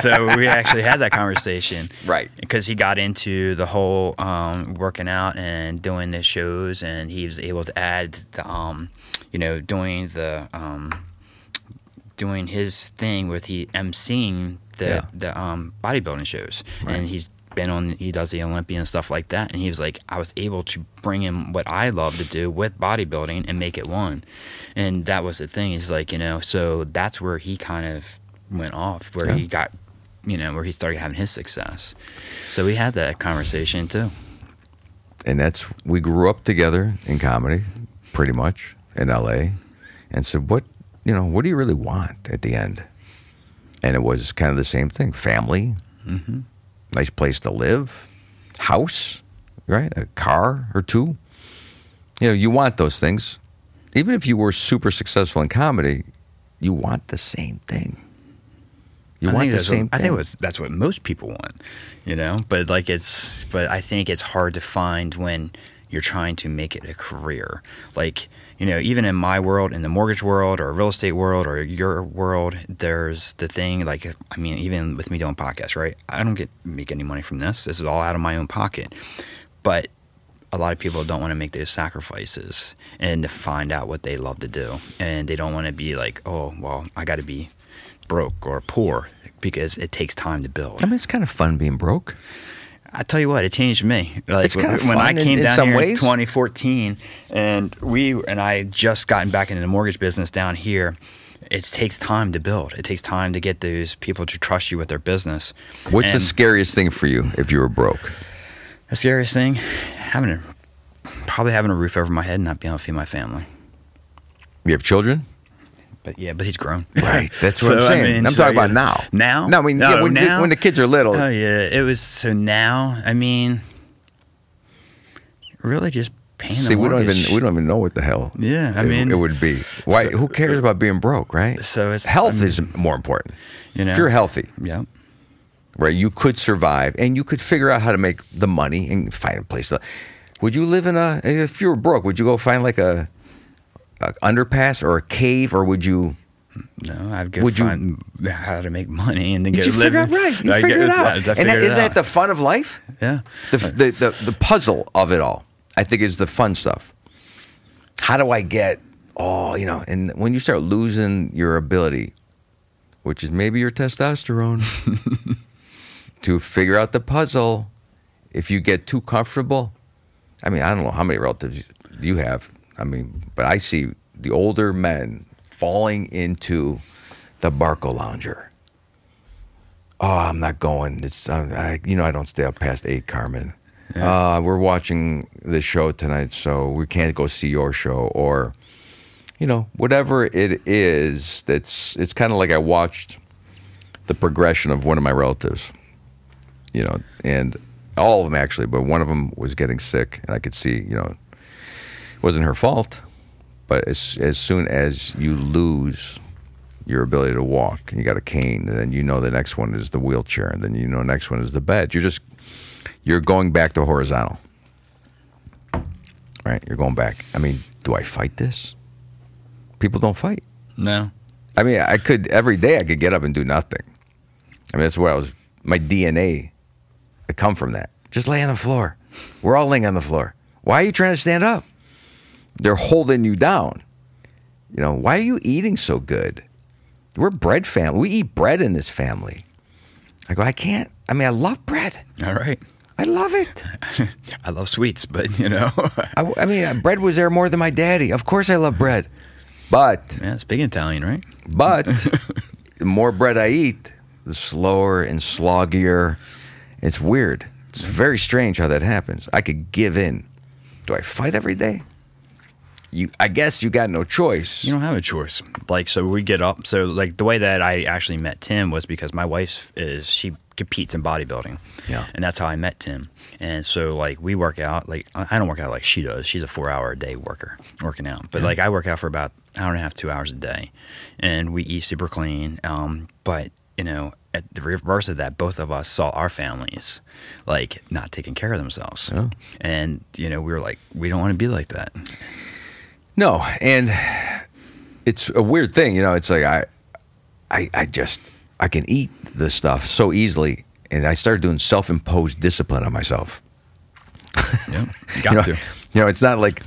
so we actually had that conversation. Right. Because he got into the whole um, working out and doing the shows, and he was able to add the, um, you know, doing the, um, doing his thing with he emceeing the Yeah. the um, bodybuilding shows, and he's been on he does the Olympia and stuff like that, and he was like, I was able to bring in what I love to do with bodybuilding and make it one, and that was the thing. He's like you know, so that's where he kind of went off, where he got, you know, where he started having his success. So we had that conversation too. and that's we grew up together in comedy, pretty much in L.A. And said, "What you know? What do you really want at the end?" And it was kind of the same thing: family, mm-hmm. Nice place to live, house, right? A car or two. You know, you want those things. Even if you were super successful in comedy, you want the same thing. You I want the same what, I think was, that's what most people want, you know. But like it's, but I think it's hard to find when you're trying to make it a career. Like you know, even in my world, in the mortgage world, or real estate world, or your world, there's the thing. Like I mean, even with me doing podcasts, right? I don't get make any money from this. This is all out of my own pocket. But a lot of people don't want to make those sacrifices and to find out what they love to do, and they don't want to be like, oh, well, I got to be broke or poor because it takes time to build. I mean, it's kind of fun being broke. I tell you what, it changed me. Like when I in- came in down some here ways. in 2014, and we and I just gotten back into the mortgage business down here. It takes time to build. It takes time to get those people to trust you with their business. What's the scariest thing for you if you were broke? the scariest thing? Having a probably having a roof over my head and not being able to feed my family. You have children? But yeah, but he's grown. Right. That's what So, I'm I saying. mean, I'm so, talking about now. Now? No, I mean, yeah, when, the- now? when the kids are little. Oh yeah, it was so now. I mean, really just paying. See, we don't even we don't even know what the hell. Yeah, I it, mean- it would be. Why? So- who cares about being broke, right? So it's- health I mean- is more important. You know, If you're healthy, Yeah. right, you could survive, and you could figure out how to make the money and find a place. To, would you live in a? If you were broke, would you go find like a, a underpass or a cave, or would you? No, I'd go Would you- how to make money and then get you live. figure out right? You I figured it out, I and figured that, it isn't that the fun of life? yeah. The, the, the, the puzzle of it all, I think, is the fun stuff. How do I get, oh, you know, and when you start losing your ability, which is maybe your testosterone, to figure out the puzzle, if you get too comfortable, I mean, I don't know how many relatives you have. I mean, but I see the older men falling into the Barcalounger. Oh, I'm not going. It's uh, I, you know I don't stay up past eight, Carmen. Uh, we're watching the show tonight, so we can't go see your show, or you know whatever it is. That's it's kind of like I watched the progression of one of my relatives, you know, and all of them actually, but one of them was getting sick, and I could see, you know, it wasn't her fault, but as as soon as you lose your ability to walk and you got a cane and then you know the next one is the wheelchair and then you know the next one is the bed. You're just you're going back to horizontal right? You're going back. I mean do i fight this? People don't fight. No. i mean i could every day i could get up and do nothing. I mean that's where i was my dna I come from that. Just lay on the floor. We're all laying on the floor. Why are you trying to stand up they're holding you down you know why are you eating so good we're bread family. We eat bread in this family. I go, I can't. I mean, I love bread. All right. I love it. I love sweets, but you know, I, I mean, uh, bread was there more than my daddy. Of course, I love bread. But, yeah, it's big Italian, right? but, the more bread I eat, the slower and sloggier. It's weird. It's very strange how that happens. I could give in. Do I fight every day? You, I guess you got no choice. You don't have a choice. Like, so we get up. So, like, the way that I actually met Tim was because my wife is, she competes in bodybuilding. Yeah. And that's how I met Tim. And so, like, we work out. Like, I don't work out like she does. She's a four hour a day worker, working out. But, like, I work out for about an hour and a half, two hours a day. And we eat super clean. Um, but, you know, at the reverse of that, both of us saw our families like not taking care of themselves. Oh. And, you know, we were like, we don't want to be like that. No, and it's a weird thing, you know. It's like I, I, I just I can eat this stuff so easily, and I started doing self-imposed discipline on myself. Yeah. Got you know, to. you know, it's not like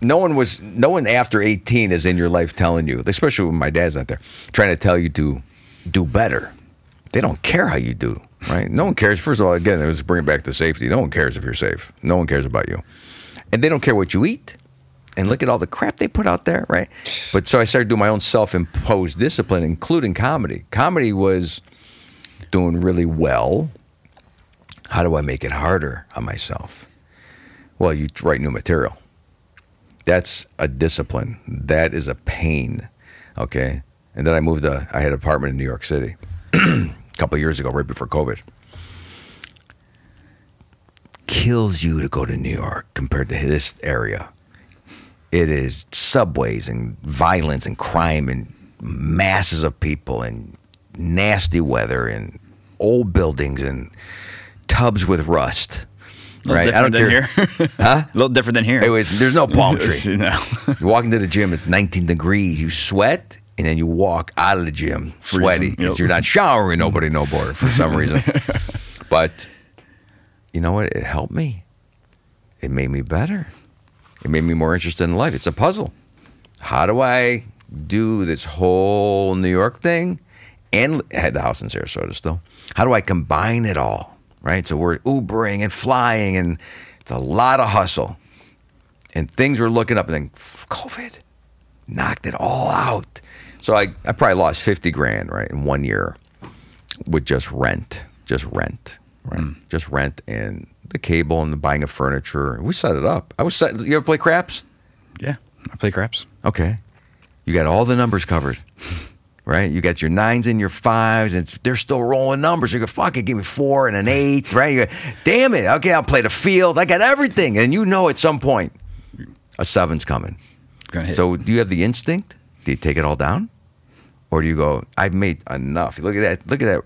no one was no one after 18 is in your life telling you, especially when my dad's not there, trying to tell you to do better. They don't care how you do, right? No one cares. First of all, again, it was bringing back the safety. No one cares if you're safe. No one cares about you, and they don't care what you eat. And look at all the crap they put out there, right? But so I started doing my own self-imposed discipline, including comedy. Comedy was doing really well. How do I make it harder on myself? Well, you write new material. That's a discipline. That is a pain. Okay. And then I moved to, I had an apartment in New York City a couple years ago, right before COVID. Kills you to go to New York compared to this area. It is subways and violence and crime and masses of people and nasty weather and old buildings and tubs with rust. A little right? I don't different care. here. Huh? A little different than here. Was, there's no palm tree. no. You walk into the gym, it's 19 degrees. You sweat, and then you walk out of the gym sweaty because yep. you're not showering. Nobody no more for some reason. but you know what? It helped me. It made me better. It made me more interested in life. It's a puzzle. How do I do this whole New York thing? And I had the house in Sarasota still. How do I combine it all? right? So we're Ubering and flying, and it's a lot of hustle. And things were looking up, and then COVID knocked it all out. So I, I probably lost 50 grand, right, in one year with just rent, just rent, right? Hmm. Just rent and the cable and the buying of furniture. We set it up. I was set. You ever play craps? Yeah, I play craps. Okay. You got all the numbers covered, right? You got your nines and your fives, and they're still rolling numbers. You go, fuck it, give me four and an eight, right? You go, damn it. Okay, I'll play the field. I got everything. And you know at some point, a seven's coming. So do you have the instinct? Do you take it all down? Or do you go, I've made enough? Look at that. Look at that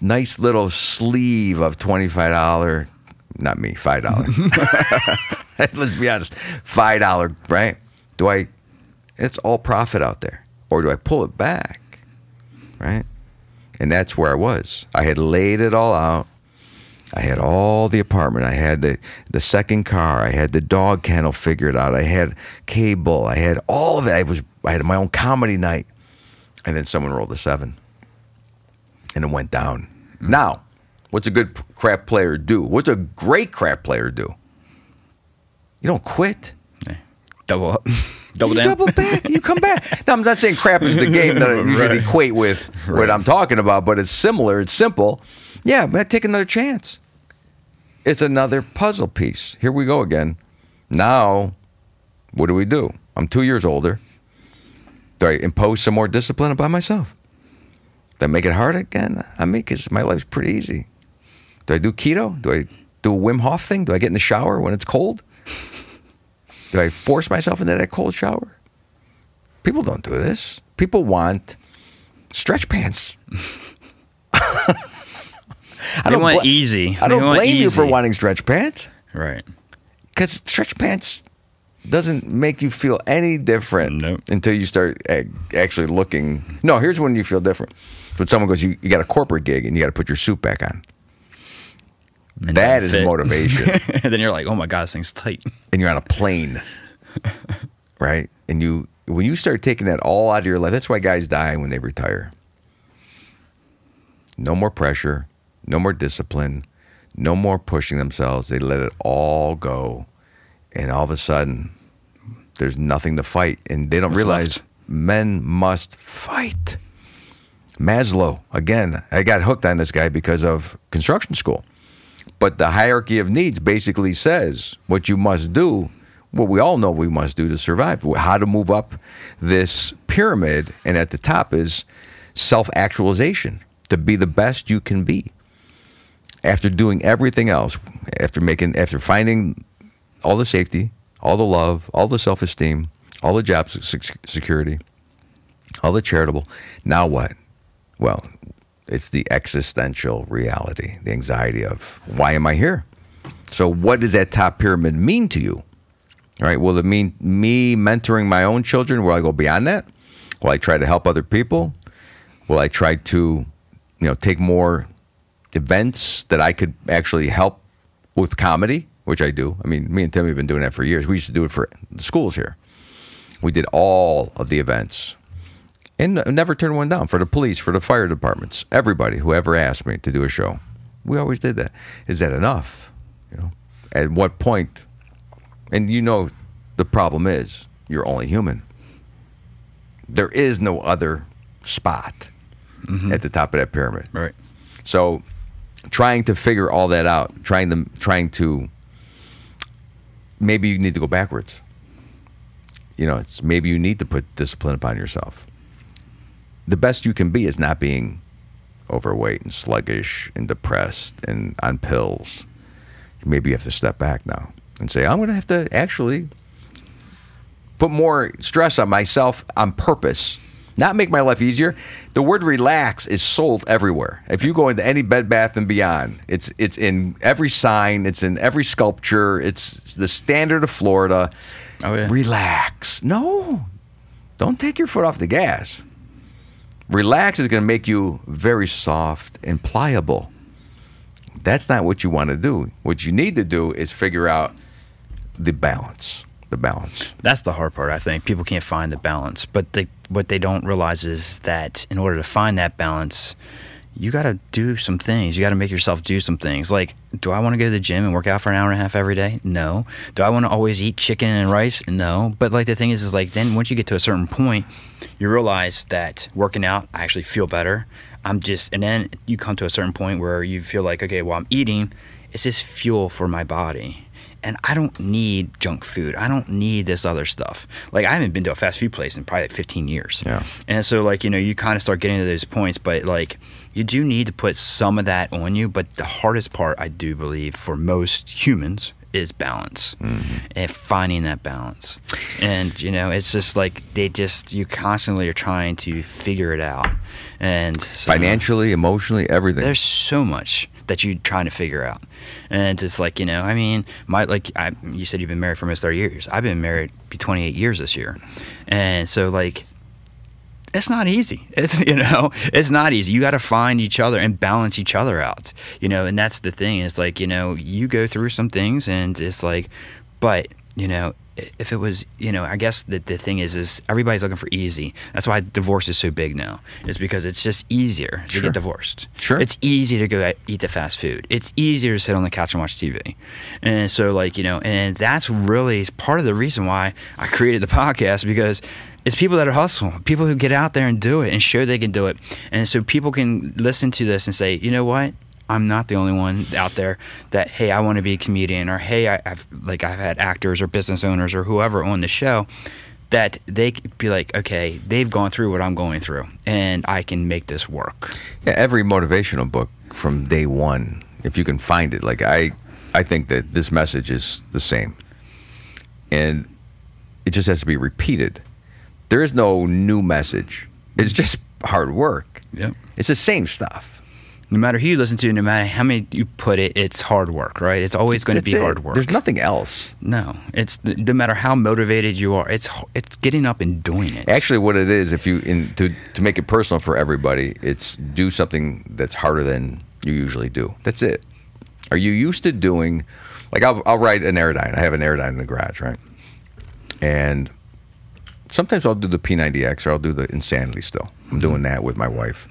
nice little sleeve of $25. Not me, $5. Let's be honest. $5, right? Do I, it's all profit out there. Or do I pull it back? Right? And that's where I was. I had laid it all out. I had all the apartment. I had the, the second car. I had the dog kennel figured out. I had cable. I had all of it. I was I had my own comedy night. And then someone rolled a seven. And it went down. Now, what's a good crap player do? What's a great crap player do? You don't quit. Yeah. Double up. Double you down. double back. You come back. Now, I'm not saying crap is the game that I usually Right. equate with what I'm talking about, but it's similar. It's simple. Yeah, but take another chance. It's another puzzle piece. Here we go again. Now, what do we do? I'm two years older. Do I impose some more discipline upon myself? Do I make it hard again? I mean, because my life's pretty easy. Do I do keto? Do I do a Wim Hof thing? Do I get in the shower when it's cold? Do I force myself into that cold shower? People don't do this. People want stretch pants. I They don't want bl- easy. I don't blame you for wanting stretch pants Right. because stretch pants doesn't make you feel any different Nope. until you start eh, actually looking. No, here's when you feel different. When someone goes, you, you got a corporate gig and you got to put your suit back on. And That fit. motivation. and then you're like, oh my god, this thing's tight. and you're on a plane, right? And you when you start taking that all out of your life, that's why guys die when they retire. No more pressure, no more discipline, no more pushing themselves. They let it all go, and all of a sudden, there's nothing to fight, and they don't What's realize left? men must fight. Maslow again. I got hooked on this guy because of construction school. But the hierarchy of needs basically says what you must do, what we all know we must do to survive, how to move up this pyramid. And at the top is self actualization, to be the best you can be. After doing everything else, after making, after finding all the safety, all the love, all the self esteem, all the job security, all the charitable, now what? Well, it's the existential reality, the anxiety of why am I here? So, what does that top pyramid mean to you? All right. Will it mean me mentoring my own children? Will I go beyond that? Will I try to help other people? Will I try to, you know, take more events that I could actually help with comedy, which I do. I mean, me and Timmy have been doing that for years. We used to do it for the schools here. We did all of the events and never turned one down for the police, for the fire departments, everybody who ever asked me to do a show. We always did that. Is that enough? You know, at what point? And you know, the problem is you're only human. There is no other spot mm-hmm. at the top of that pyramid. Right. So, trying to figure all that out, trying to trying to maybe you need to go backwards. You know, it's maybe you need to put discipline upon yourself. The best you can be is not being overweight and sluggish and depressed and on pills. Maybe you have to step back now and say, I'm going to have to actually put more stress on myself on purpose, not make my life easier. The word relax is sold everywhere. If you go into any Bed Bath and Beyond, it's it's in every sign, it's in every sculpture, it's the standard of Florida. Oh, yeah. Relax. No. Don't take your foot off the gas. Relax is going to make you very soft and pliable. That's not what you want to do. What you need to do is figure out the balance. The balance. That's the hard part. I think people can't find the balance, but they, what they don't realize is that in order to find that balance, you got to do some things. You got to make yourself do some things. Like, do I want to go to the gym and work out for an hour and a half every day? No. Do I want to always eat chicken and rice? No. But like the thing is, is like then once you get to a certain point, you realize that working out, I actually feel better. I'm just, and then you come to a certain point where you feel like, okay, well, I'm eating. It's just fuel for my body and I don't need junk food. I don't need this other stuff. Like I haven't been to a fast food place in probably like 15 years. Yeah. And so like you know you kind of start getting to those points, but like you do need to put some of that on you. But the hardest part, I do believe, for most humans is balance Mm-hmm. and finding that balance. And you know it's just like they just you constantly are trying to figure it out. And so, Financially, emotionally, everything. there's so much that you're trying to figure out. And it's like you know i mean my like I, you said you've been married for almost 30 years. I've been married be 28 years this year. And so like it's not easy. It's you know it's not easy. You got to find each other and balance each other out you know and that's the thing is like you know you go through some things and it's like but you know if it was you know i guess the, the thing is is everybody's looking for easy. That's why divorce is so big now it's because it's just easier to Sure. get divorced. Sure. it's easy to go eat the fast food. It's easier to sit on the couch and watch tv and so like you know and that's really part of the reason why i created the podcast because it's people that are hustle people who get out there and do it and show they can do it. And so people can listen to this and say you know what I'm not the only one out there that hey I want to be a comedian or hey I, I've like I've had actors or business owners or whoever on the show that they could be like okay they've gone through what I'm going through and I can make this work. Yeah, every motivational book from day one, if you can find it, like I, I think that this message is the same, and it just has to be repeated. There is no new message. It's just hard work. Yep. It's the same stuff. No matter who you listen to, no matter how many you put it, it's hard work, right? It's always going to be it. hard work. There's nothing else. no, it's no matter how motivated you are, it's it's getting up and doing it. Actually, what it is, if you in to to make it personal for everybody, it's do something that's harder than you usually do. That's it. Are you used to doing, like I'll I'll ride an Airdyne. I have an Airdyne in the garage, right? And sometimes I'll do the P90X or I'll do the Insanity still. I'm doing that with my wife,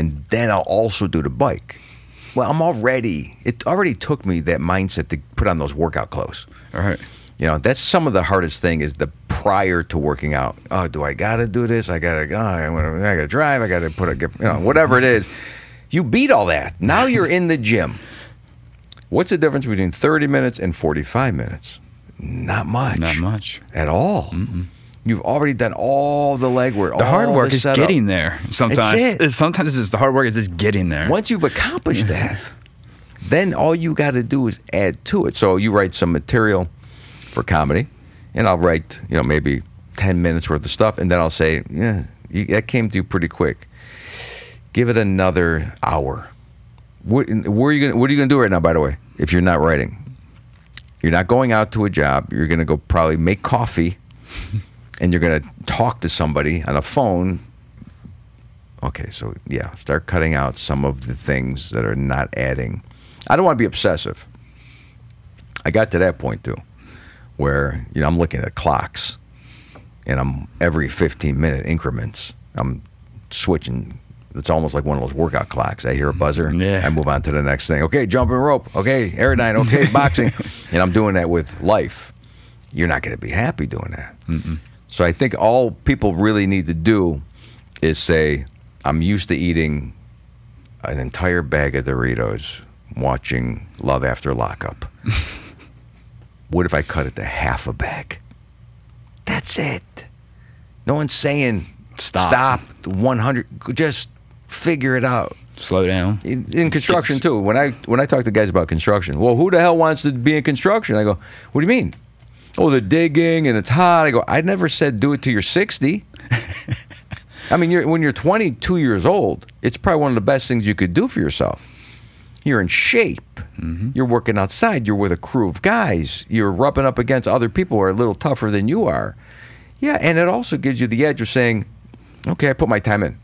and then I'll also do the bike. Well, I'm already. It already took me that mindset to put on those workout clothes. All right. You know, that's some of the hardest thing is the prior to working out. Oh, do I gotta do this? I gotta, oh, I'm I gotta drive. I gotta put a, you know, whatever it is. You beat all that. Now you're in the gym. What's the difference between 30 minutes and 45 minutes? Not much. Not much. at all. You've already done all the legwork. The hard work the is setup. getting there. Sometimes, it. Sometimes it's the hard work is just getting there. Once you've accomplished that, then all you got to do is add to it. So you write some material for comedy, and I'll write, you know, maybe 10 minutes worth of stuff, and then I'll say, yeah, you, that came to you pretty quick. Give it another hour. What, where are you gonna, what are you going to do right now, by the way, if you're not writing? You're not going out to a job. You're going to go probably make coffee, and you're going to talk to somebody on a phone okay, so yeah, start cutting out some of the things that are not adding. I don't want to be obsessive. I got to that point too, where you know I'm looking at clocks, and I'm every 15 minute increments. I'm switching. It's almost like one of those workout clocks. I hear a buzzer, mm-hmm. Yeah. I move on to the next thing. Okay, jumping rope. Okay, airdyne. Okay, boxing, and I'm doing that with life. You're not going to be happy doing that. So I think all people really need to do is say, I'm used to eating an entire bag of Doritos watching Love After Lockup. what if I cut it to half a bag? That's it. No one's saying Stop. stop 100 just figure it out. Slow down. In, in construction It's- too. When I when I talk to guys about construction, well, who the hell wants to be in construction? I go, what do you mean? Oh, they're digging and it's hot. I go, I never said do it till you're 60. I mean, you're, when you're 22 years old, it's probably one of the best things you could do for yourself. You're in shape. Mm-hmm. You're working outside. You're with a crew of guys. You're rubbing up against other people who are a little tougher than you are. Yeah, and it also gives you the edge of saying, okay, I put my time in.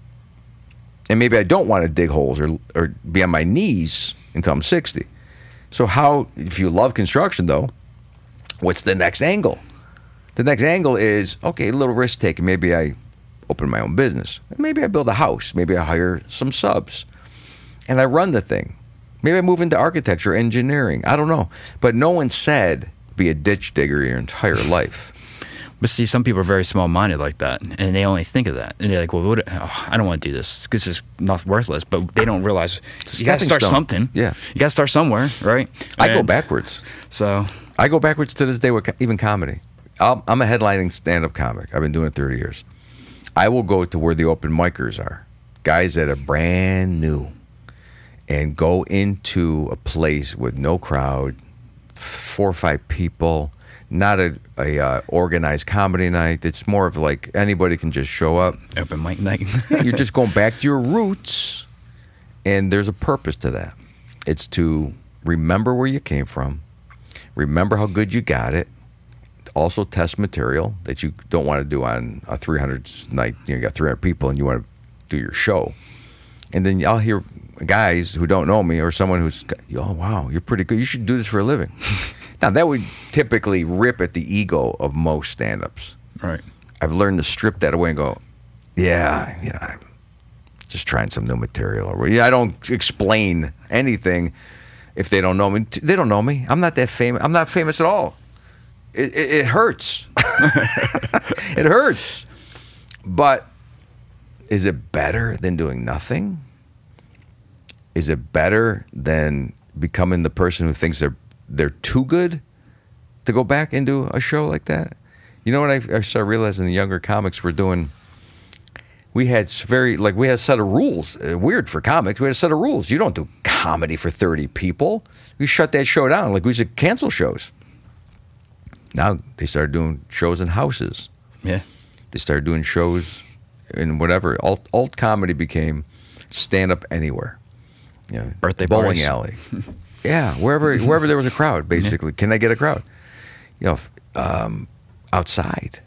And maybe I don't want to dig holes or, or be on my knees until I'm 60. So, how, if you love construction though, what's the next angle? The next angle is okay, a little risk taking. Maybe I open my own business. Maybe I build a house. Maybe I hire some subs. and I run the thing. Maybe I move into architecture, engineering. I don't know. But no one said be a ditch digger your entire life. But see, some people are very small minded like that, and they only think of that. And they're like, well, what, oh, I don't want to do this. This is not worthless. But they don't realize you got to start stone. something. Yeah. You got to start somewhere, right? I go backwards. So, I go backwards to this day with even comedy. I'll, I'm a headlining stand up comic. I've been doing it 30 years. I will go to where the open micers are, guys that are brand new, and go into a place with no crowd, four or five people, not a, a uh, organized comedy night. It's more of like anybody can just show up. open mic night. You're just going back to your roots, and there's a purpose to that. It's to remember where you came from, remember how good you got it. Also, test material that you don't want to do on a 300 night. You, know, you got 300 people and you want to do your show, and then I'll hear guys who don't know me or someone who's, oh wow, you're pretty good. You should do this for a living. now that would typically rip at the ego of most stand-ups. right. I've learned to strip that away and go, yeah, you know, I'm just trying some new material. Or yeah, I don't explain anything if they don't know me. They don't know me. I'm not that famous. I'm not famous at all. It, it, it hurts. it hurts. But is it better than doing nothing? Is it better than becoming the person who thinks they're they're too good to go back into a show like that? You know what I, I started realizing the younger comics were doing. We had very like we had a set of rules. Uh, weird for comics. We had a set of rules. You don't do comedy for thirty people. You shut that show down. Like we used to cancel shows. Now they started doing shows in houses. Yeah. They started doing shows in whatever. Alt, alt comedy became stand up anywhere. You know, Birthday bowling parties. alley. yeah, wherever wherever there was a crowd, basically. Can I get a crowd? You know, um, outside,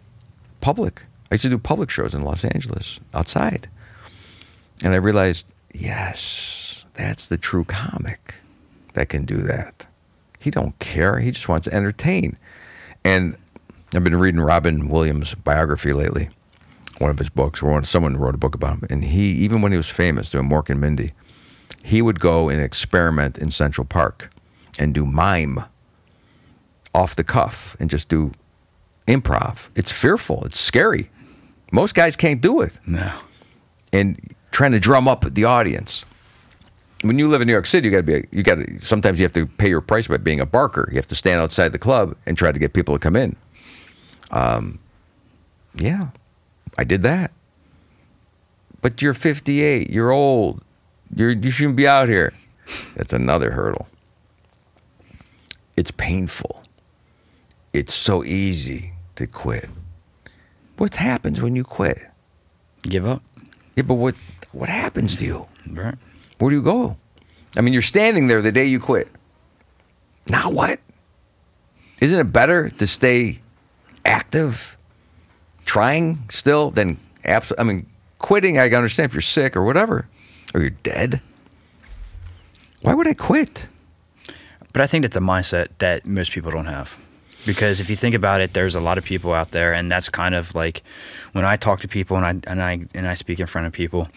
public. I used to do public shows in Los Angeles outside, and I realized, yes, that's the true comic that can do that. He don't care. He just wants to entertain. And I've been reading Robin Williams' biography lately, one of his books, or one, someone wrote a book about him. And he, even when he was famous doing Mork and Mindy, he would go and experiment in Central Park and do mime off the cuff and just do improv. It's fearful. It's scary. Most guys can't do it. No. And trying to drum up the audience. When you live in New York City, you got to be. A, you got to. Sometimes you have to pay your price by being a barker. You have to stand outside the club and try to get people to come in. Um, yeah, I did that. But you're 58. You're old. You're you shouldn't be out here. That's another hurdle. It's painful. It's so easy to quit. What happens when you quit? Give up. Yeah, but what what happens to you? Right. Where do you go? I mean, you're standing there the day you quit. Now what? Isn't it better to stay active, trying still, than abs- I mean, quitting? I understand if you're sick or whatever, or you're dead. Why would I quit? But I think that's a mindset that most people don't have. Because if you think about it, there's a lot of people out there, and that's kind of like when I talk to people and I and I and I speak in front of people,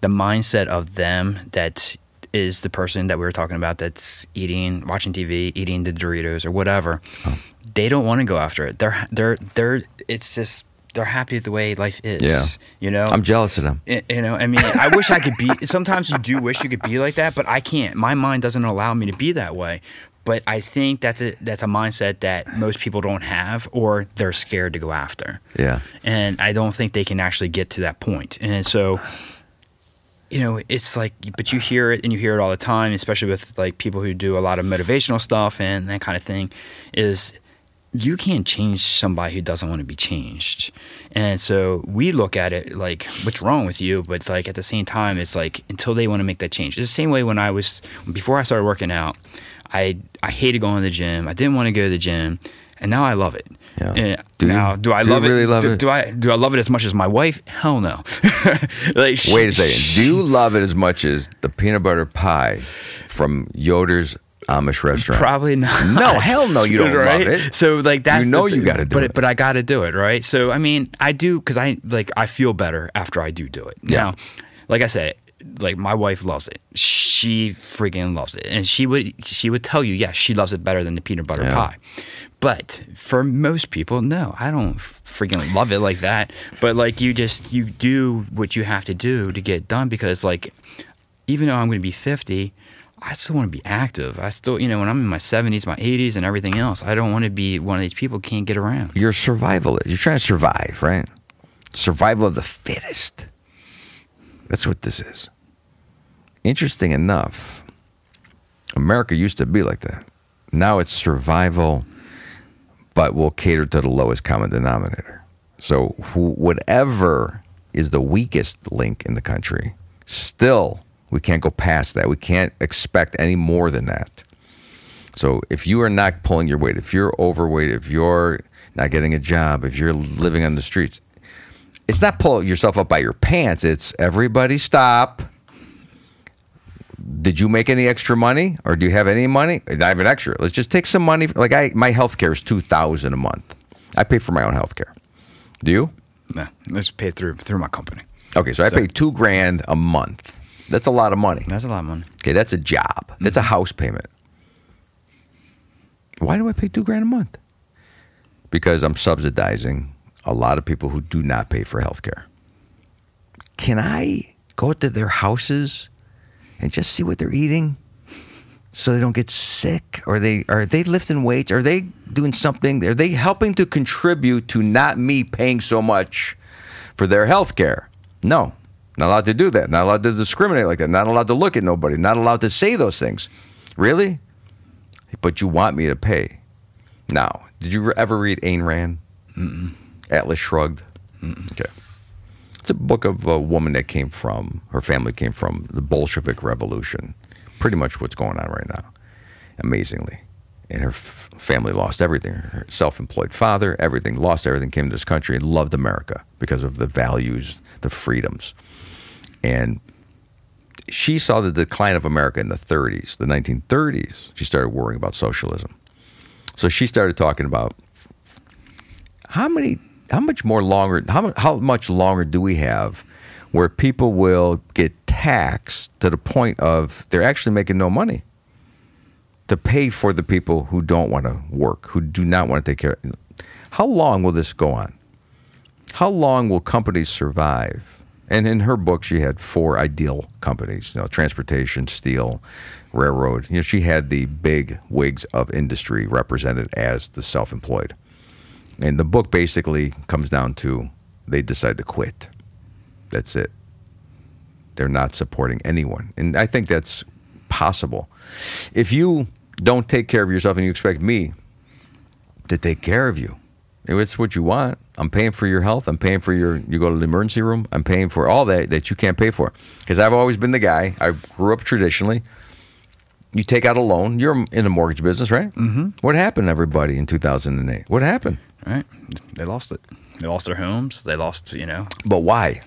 the mindset of them that is the person that we were talking about that's eating, watching TV, eating the Doritos or whatever. Oh. They don't want to go after it. They're they're they're. It's just they're happy with the way life is. Yeah. you know. I'm jealous of them. You know, I mean, I wish I could be. Sometimes you do wish you could be like that, but I can't. My mind doesn't allow me to be that way. But I think that's a that's a mindset that most people don't have, or they're scared to go after. Yeah. And I don't think they can actually get to that point. And so, you know, it's like, but you hear it and you hear it all the time, especially with like people who do a lot of motivational stuff and that kind of thing. Is you can't change somebody who doesn't want to be changed. And so we look at it like, what's wrong with you? But like at the same time, it's like until they want to make that change. It's the same way when I was before I started working out. I I hated going to the gym. I didn't want to go to the gym, and now I love it. Yeah. Do you? now, do I Do you love really it? love do, it? do I do I love it as much as my wife? Hell no. like, Wait a second. Do you love it as much as the peanut butter pie from Yoder's Amish restaurant? Probably not. No, hell no, you don't right? love it. So like that's You know the you gotta do but it. But I got to do it, right? So I mean, I do because I like I feel better after I do do it. Yeah. Now, like I said, like my wife loves it. She freaking loves it, and she would she would tell you, yeah, she loves it better than the peanut butter Yeah. pie. But for most people, no, I don't freaking love it like that. But like you just you do what you have to do to get done because like even though I'm going to be 50, I still want to be active. I still, you know, when I'm in my 70s, my 80s, and everything else, I don't want to be one of these people who can't get around. You're survivalist. You're trying to survive, right? Survival of the fittest. That's what this is. Interesting enough, America used to be like that. Now it's survival, but we'll cater to the lowest common denominator. So who, whatever is the weakest link in the country, still we can't go past that. We can't expect any more than that. So if you are not pulling your weight, if you're overweight, if you're not getting a job, if you're living on the streets, it's not pull yourself up by your pants. It's everybody stop. Did you make any extra money, or do you have any money? I have an extra. Let's just take some money. Like I, my health care is two thousand a month. I pay for my own health care. Do you? No, let's pay through through my company. Okay, so I pay two grand a month. That's a lot of money. That's a lot of money. Okay, that's a job. That's a mm-hmm. house payment. Why do I pay two grand a month? Because I'm subsidizing a lot of people who do not pay for health care. Can I go to their houses and just see what they're eating so they don't get sick? Or they are they lifting weights? Are they doing something? Are they helping to contribute to not me paying so much for their health care? No. Not allowed to do that. Not allowed to discriminate like that. Not allowed to look at nobody. Not allowed to say those things. Really? But you want me to pay. Now, did you ever read Ayn Rand? Atlas Shrugged? Okay. It's a book of a woman that came from, her family came from the Bolshevik Revolution. Pretty much what's going on right now. Amazingly. And her f- family lost everything. Her self employed father, everything, lost everything, came to this country and loved America because of the values, the freedoms. And she saw the decline of America in the 30s, the 1930s. She started worrying about socialism. So she started talking about how many, how much more longer, how, how much longer do we have where people will get taxed to the point of they're actually making no money to pay for the people who don't want to work, who do not want to take care. How long will this go on? How long will companies survive? And in her book, she had four ideal companies: you know, transportation, steel, railroad. You know, she had the big wigs of industry represented as the self-employed. And the book basically comes down to they decide to quit. That's it. They're not supporting anyone. And I think that's possible. If you don't take care of yourself and you expect me to take care of you, if it's what you want. I'm paying for your health. I'm paying for your, you go to the emergency room. I'm paying for all that that you can't pay for. Because I've always been the guy, I grew up traditionally. You take out a loan, you're in the mortgage business, right? Mm-hmm. What happened, everybody, in 2008? What happened? Right? They lost it. They lost their homes. They lost, you know. But why?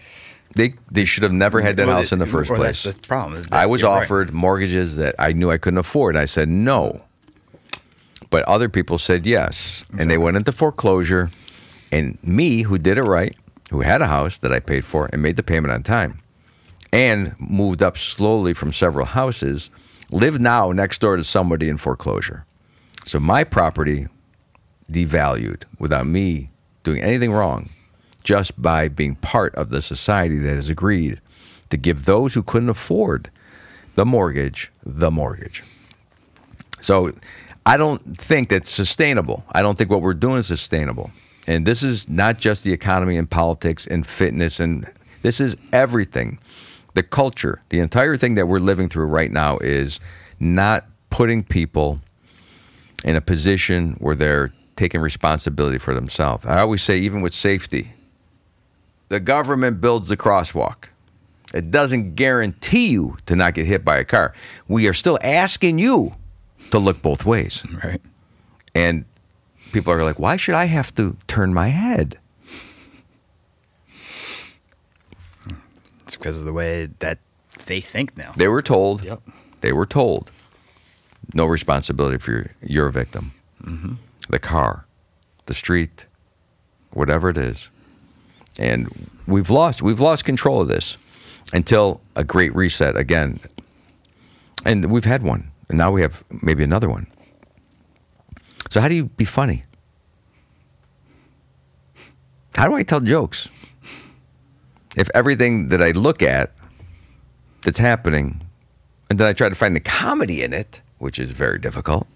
They they should have never had that Well, house in the first place. That's the problem. Is that I was you're right. offered mortgages that I knew I couldn't afford. I said no. But other people said yes. And they went into foreclosure. And me, who did it right, who had a house that I paid for and made the payment on time, and moved up slowly from several houses, live now next door to somebody in foreclosure. So my property devalued without me doing anything wrong, just by being part of the society that has agreed to give those who couldn't afford the mortgage the mortgage. So I don't think that's sustainable. I don't think what we're doing is sustainable. And this is not just the economy and politics and fitness and this is everything. The culture, the entire thing that we're living through right now is not putting people in a position where they're taking responsibility for themselves. I always say, even with safety, the government builds the crosswalk. It doesn't guarantee you to not get hit by a car. We are still asking you to look both ways. Right. And people are like, why should I have to turn my head? It's because of the way that they think now. They were told, Yep. they were told, no responsibility for your, you're a victim. Mm-hmm. The car, the street, whatever it is. And we've lost, we've lost control of this. until a great reset again. And we've had one, and now we have maybe another one. So, how do you be funny? How do I tell jokes? If everything that I look at that's happening, and then I try to find the comedy in it, which is very difficult,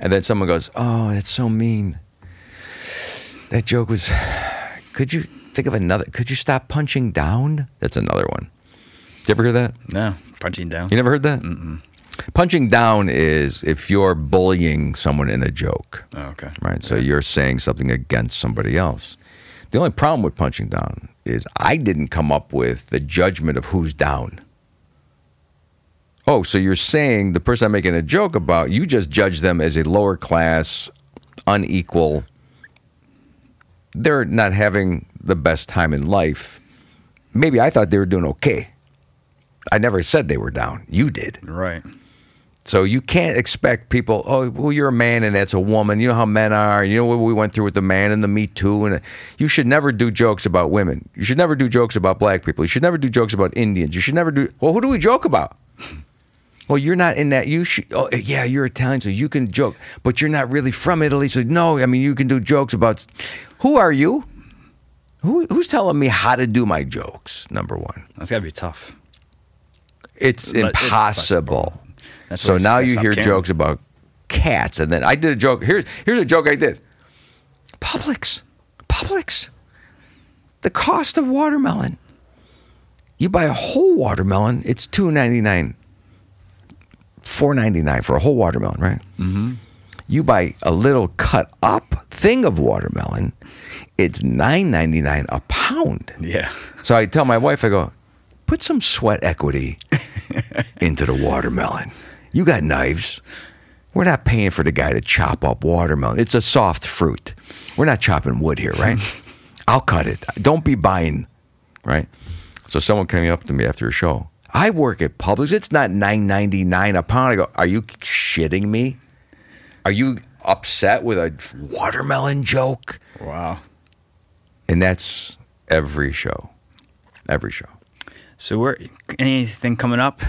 and then someone goes, Oh, that's so mean. That joke was, could you think of another? Could you stop punching down? That's another one. Did you ever hear that? No, punching down. You never heard that? Mm-mm. Punching down is if you're bullying someone in a joke. Oh, okay. Right. So you're saying something against somebody else. The only problem with punching down is I didn't come up with the judgment of who's down. Oh, so you're saying the person I'm making a joke about, you just judge them as a lower class, unequal. They're not having the best time in life. Maybe I thought they were doing okay. I never said they were down. You did. Right. So you can't expect people. Oh, well, you're a man and that's a woman. You know how men are. You know what we went through with the man and the Me Too. And you should never do jokes about women. You should never do jokes about black people. You should never do jokes about Indians. You should never do. Well, who do we joke about? Well, you're not in that. You should. Oh, yeah, you're Italian, so you can joke, but you're not really from Italy, so no. I mean, you can do jokes about. Who are you? Who, who's telling me how to do my jokes? Number one, That's gotta be tough. it's But impossible. That's so now you hear caring. jokes about cats, and then I did a joke. Here's here's a joke I did. Publix, Publix. The cost of watermelon. You buy a whole watermelon, it's two ninety nine. Four ninety nine for a whole watermelon, right? Mm-hmm. You buy a little cut up thing of watermelon, it's nine ninety nine a pound. Yeah. So I tell my wife, I go, put some sweat equity into the watermelon. You got knives. We're not paying for the guy to chop up watermelon. It's a soft fruit. We're not chopping wood here, right? I'll cut it. Don't be buying, right? So someone came up to me after a show. I work at Publix. It's not nine ninety nine a pound. I go, are you shitting me? Are you upset with a watermelon joke? Wow. And that's every show. Every show. So we're anything coming up?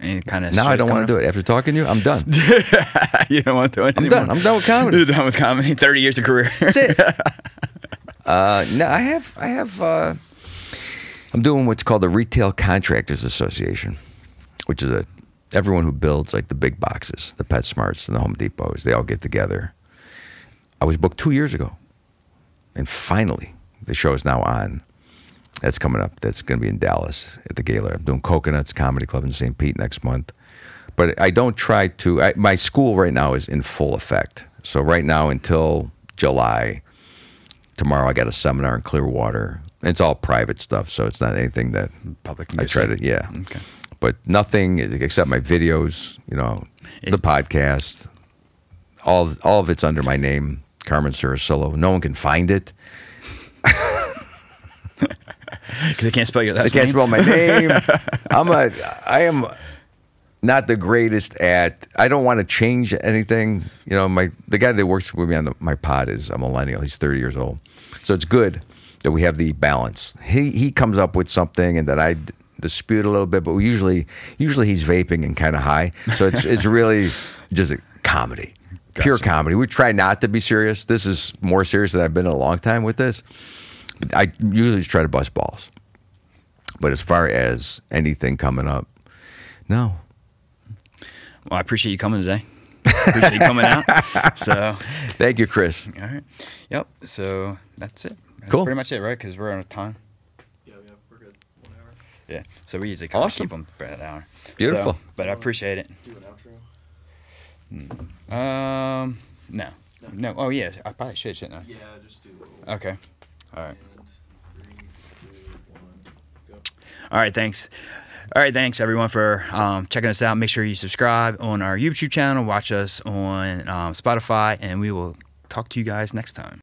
Any kind of Now I don't want to do it. After talking to you, I'm done. you don't want to do it I'm anymore? done. I'm done with comedy. You're done with comedy. Thirty years of career. That's it. uh, no, I have. I have. Uh, I'm doing what's called the Retail Contractors Association, which is a everyone who builds like the big boxes, the PetSmarts and the Home Depots. They all get together. I was booked two years ago, and finally, the show is now on. That's coming up. That's going to be in Dallas at the Gaylord. I'm doing Coconuts Comedy Club in St. Pete next month. But I don't try to. I, my school right now is in full effect. So right now until July, tomorrow I got a seminar in Clearwater. It's all private stuff, so it's not anything that Public. I try to. Yeah. Okay. But nothing except my videos. You know, the podcast. All all of it's under my name, Carmen Ciricillo. No one can find it. Because they can't spell your I last can't name. spell my name. I'm a. I am not the greatest at. I don't want to change anything. You know, my the guy that works with me on the, my pod is a millennial. He's 30 years old, so it's good that we have the balance. He he comes up with something, and that I dispute a little bit, but we usually usually he's vaping and kind of high, so it's it's really just a comedy. Pure comedy. We try not to be serious. This is more serious than I've been in a long time with this. But I usually just try to bust balls. But as far as anything coming up, no. Well, I appreciate you coming today. appreciate you coming out. So, Thank you, Chris. all right. Yep. So that's it. That's Cool. Pretty much it, right? Because we're out of time. Yeah, yeah, we're good. One hour. Yeah. So we usually kind Awesome. of keep them for an hour. Beautiful. So, but I appreciate it. Do an outro. Um, no, no. Oh yeah, I probably should, shouldn't Yeah, just do. Okay. All right. Three, two, one, All right. Thanks. All right. Thanks everyone for um, checking us out. Make sure you subscribe on our YouTube channel. Watch us on um, Spotify, and we will talk to you guys next time.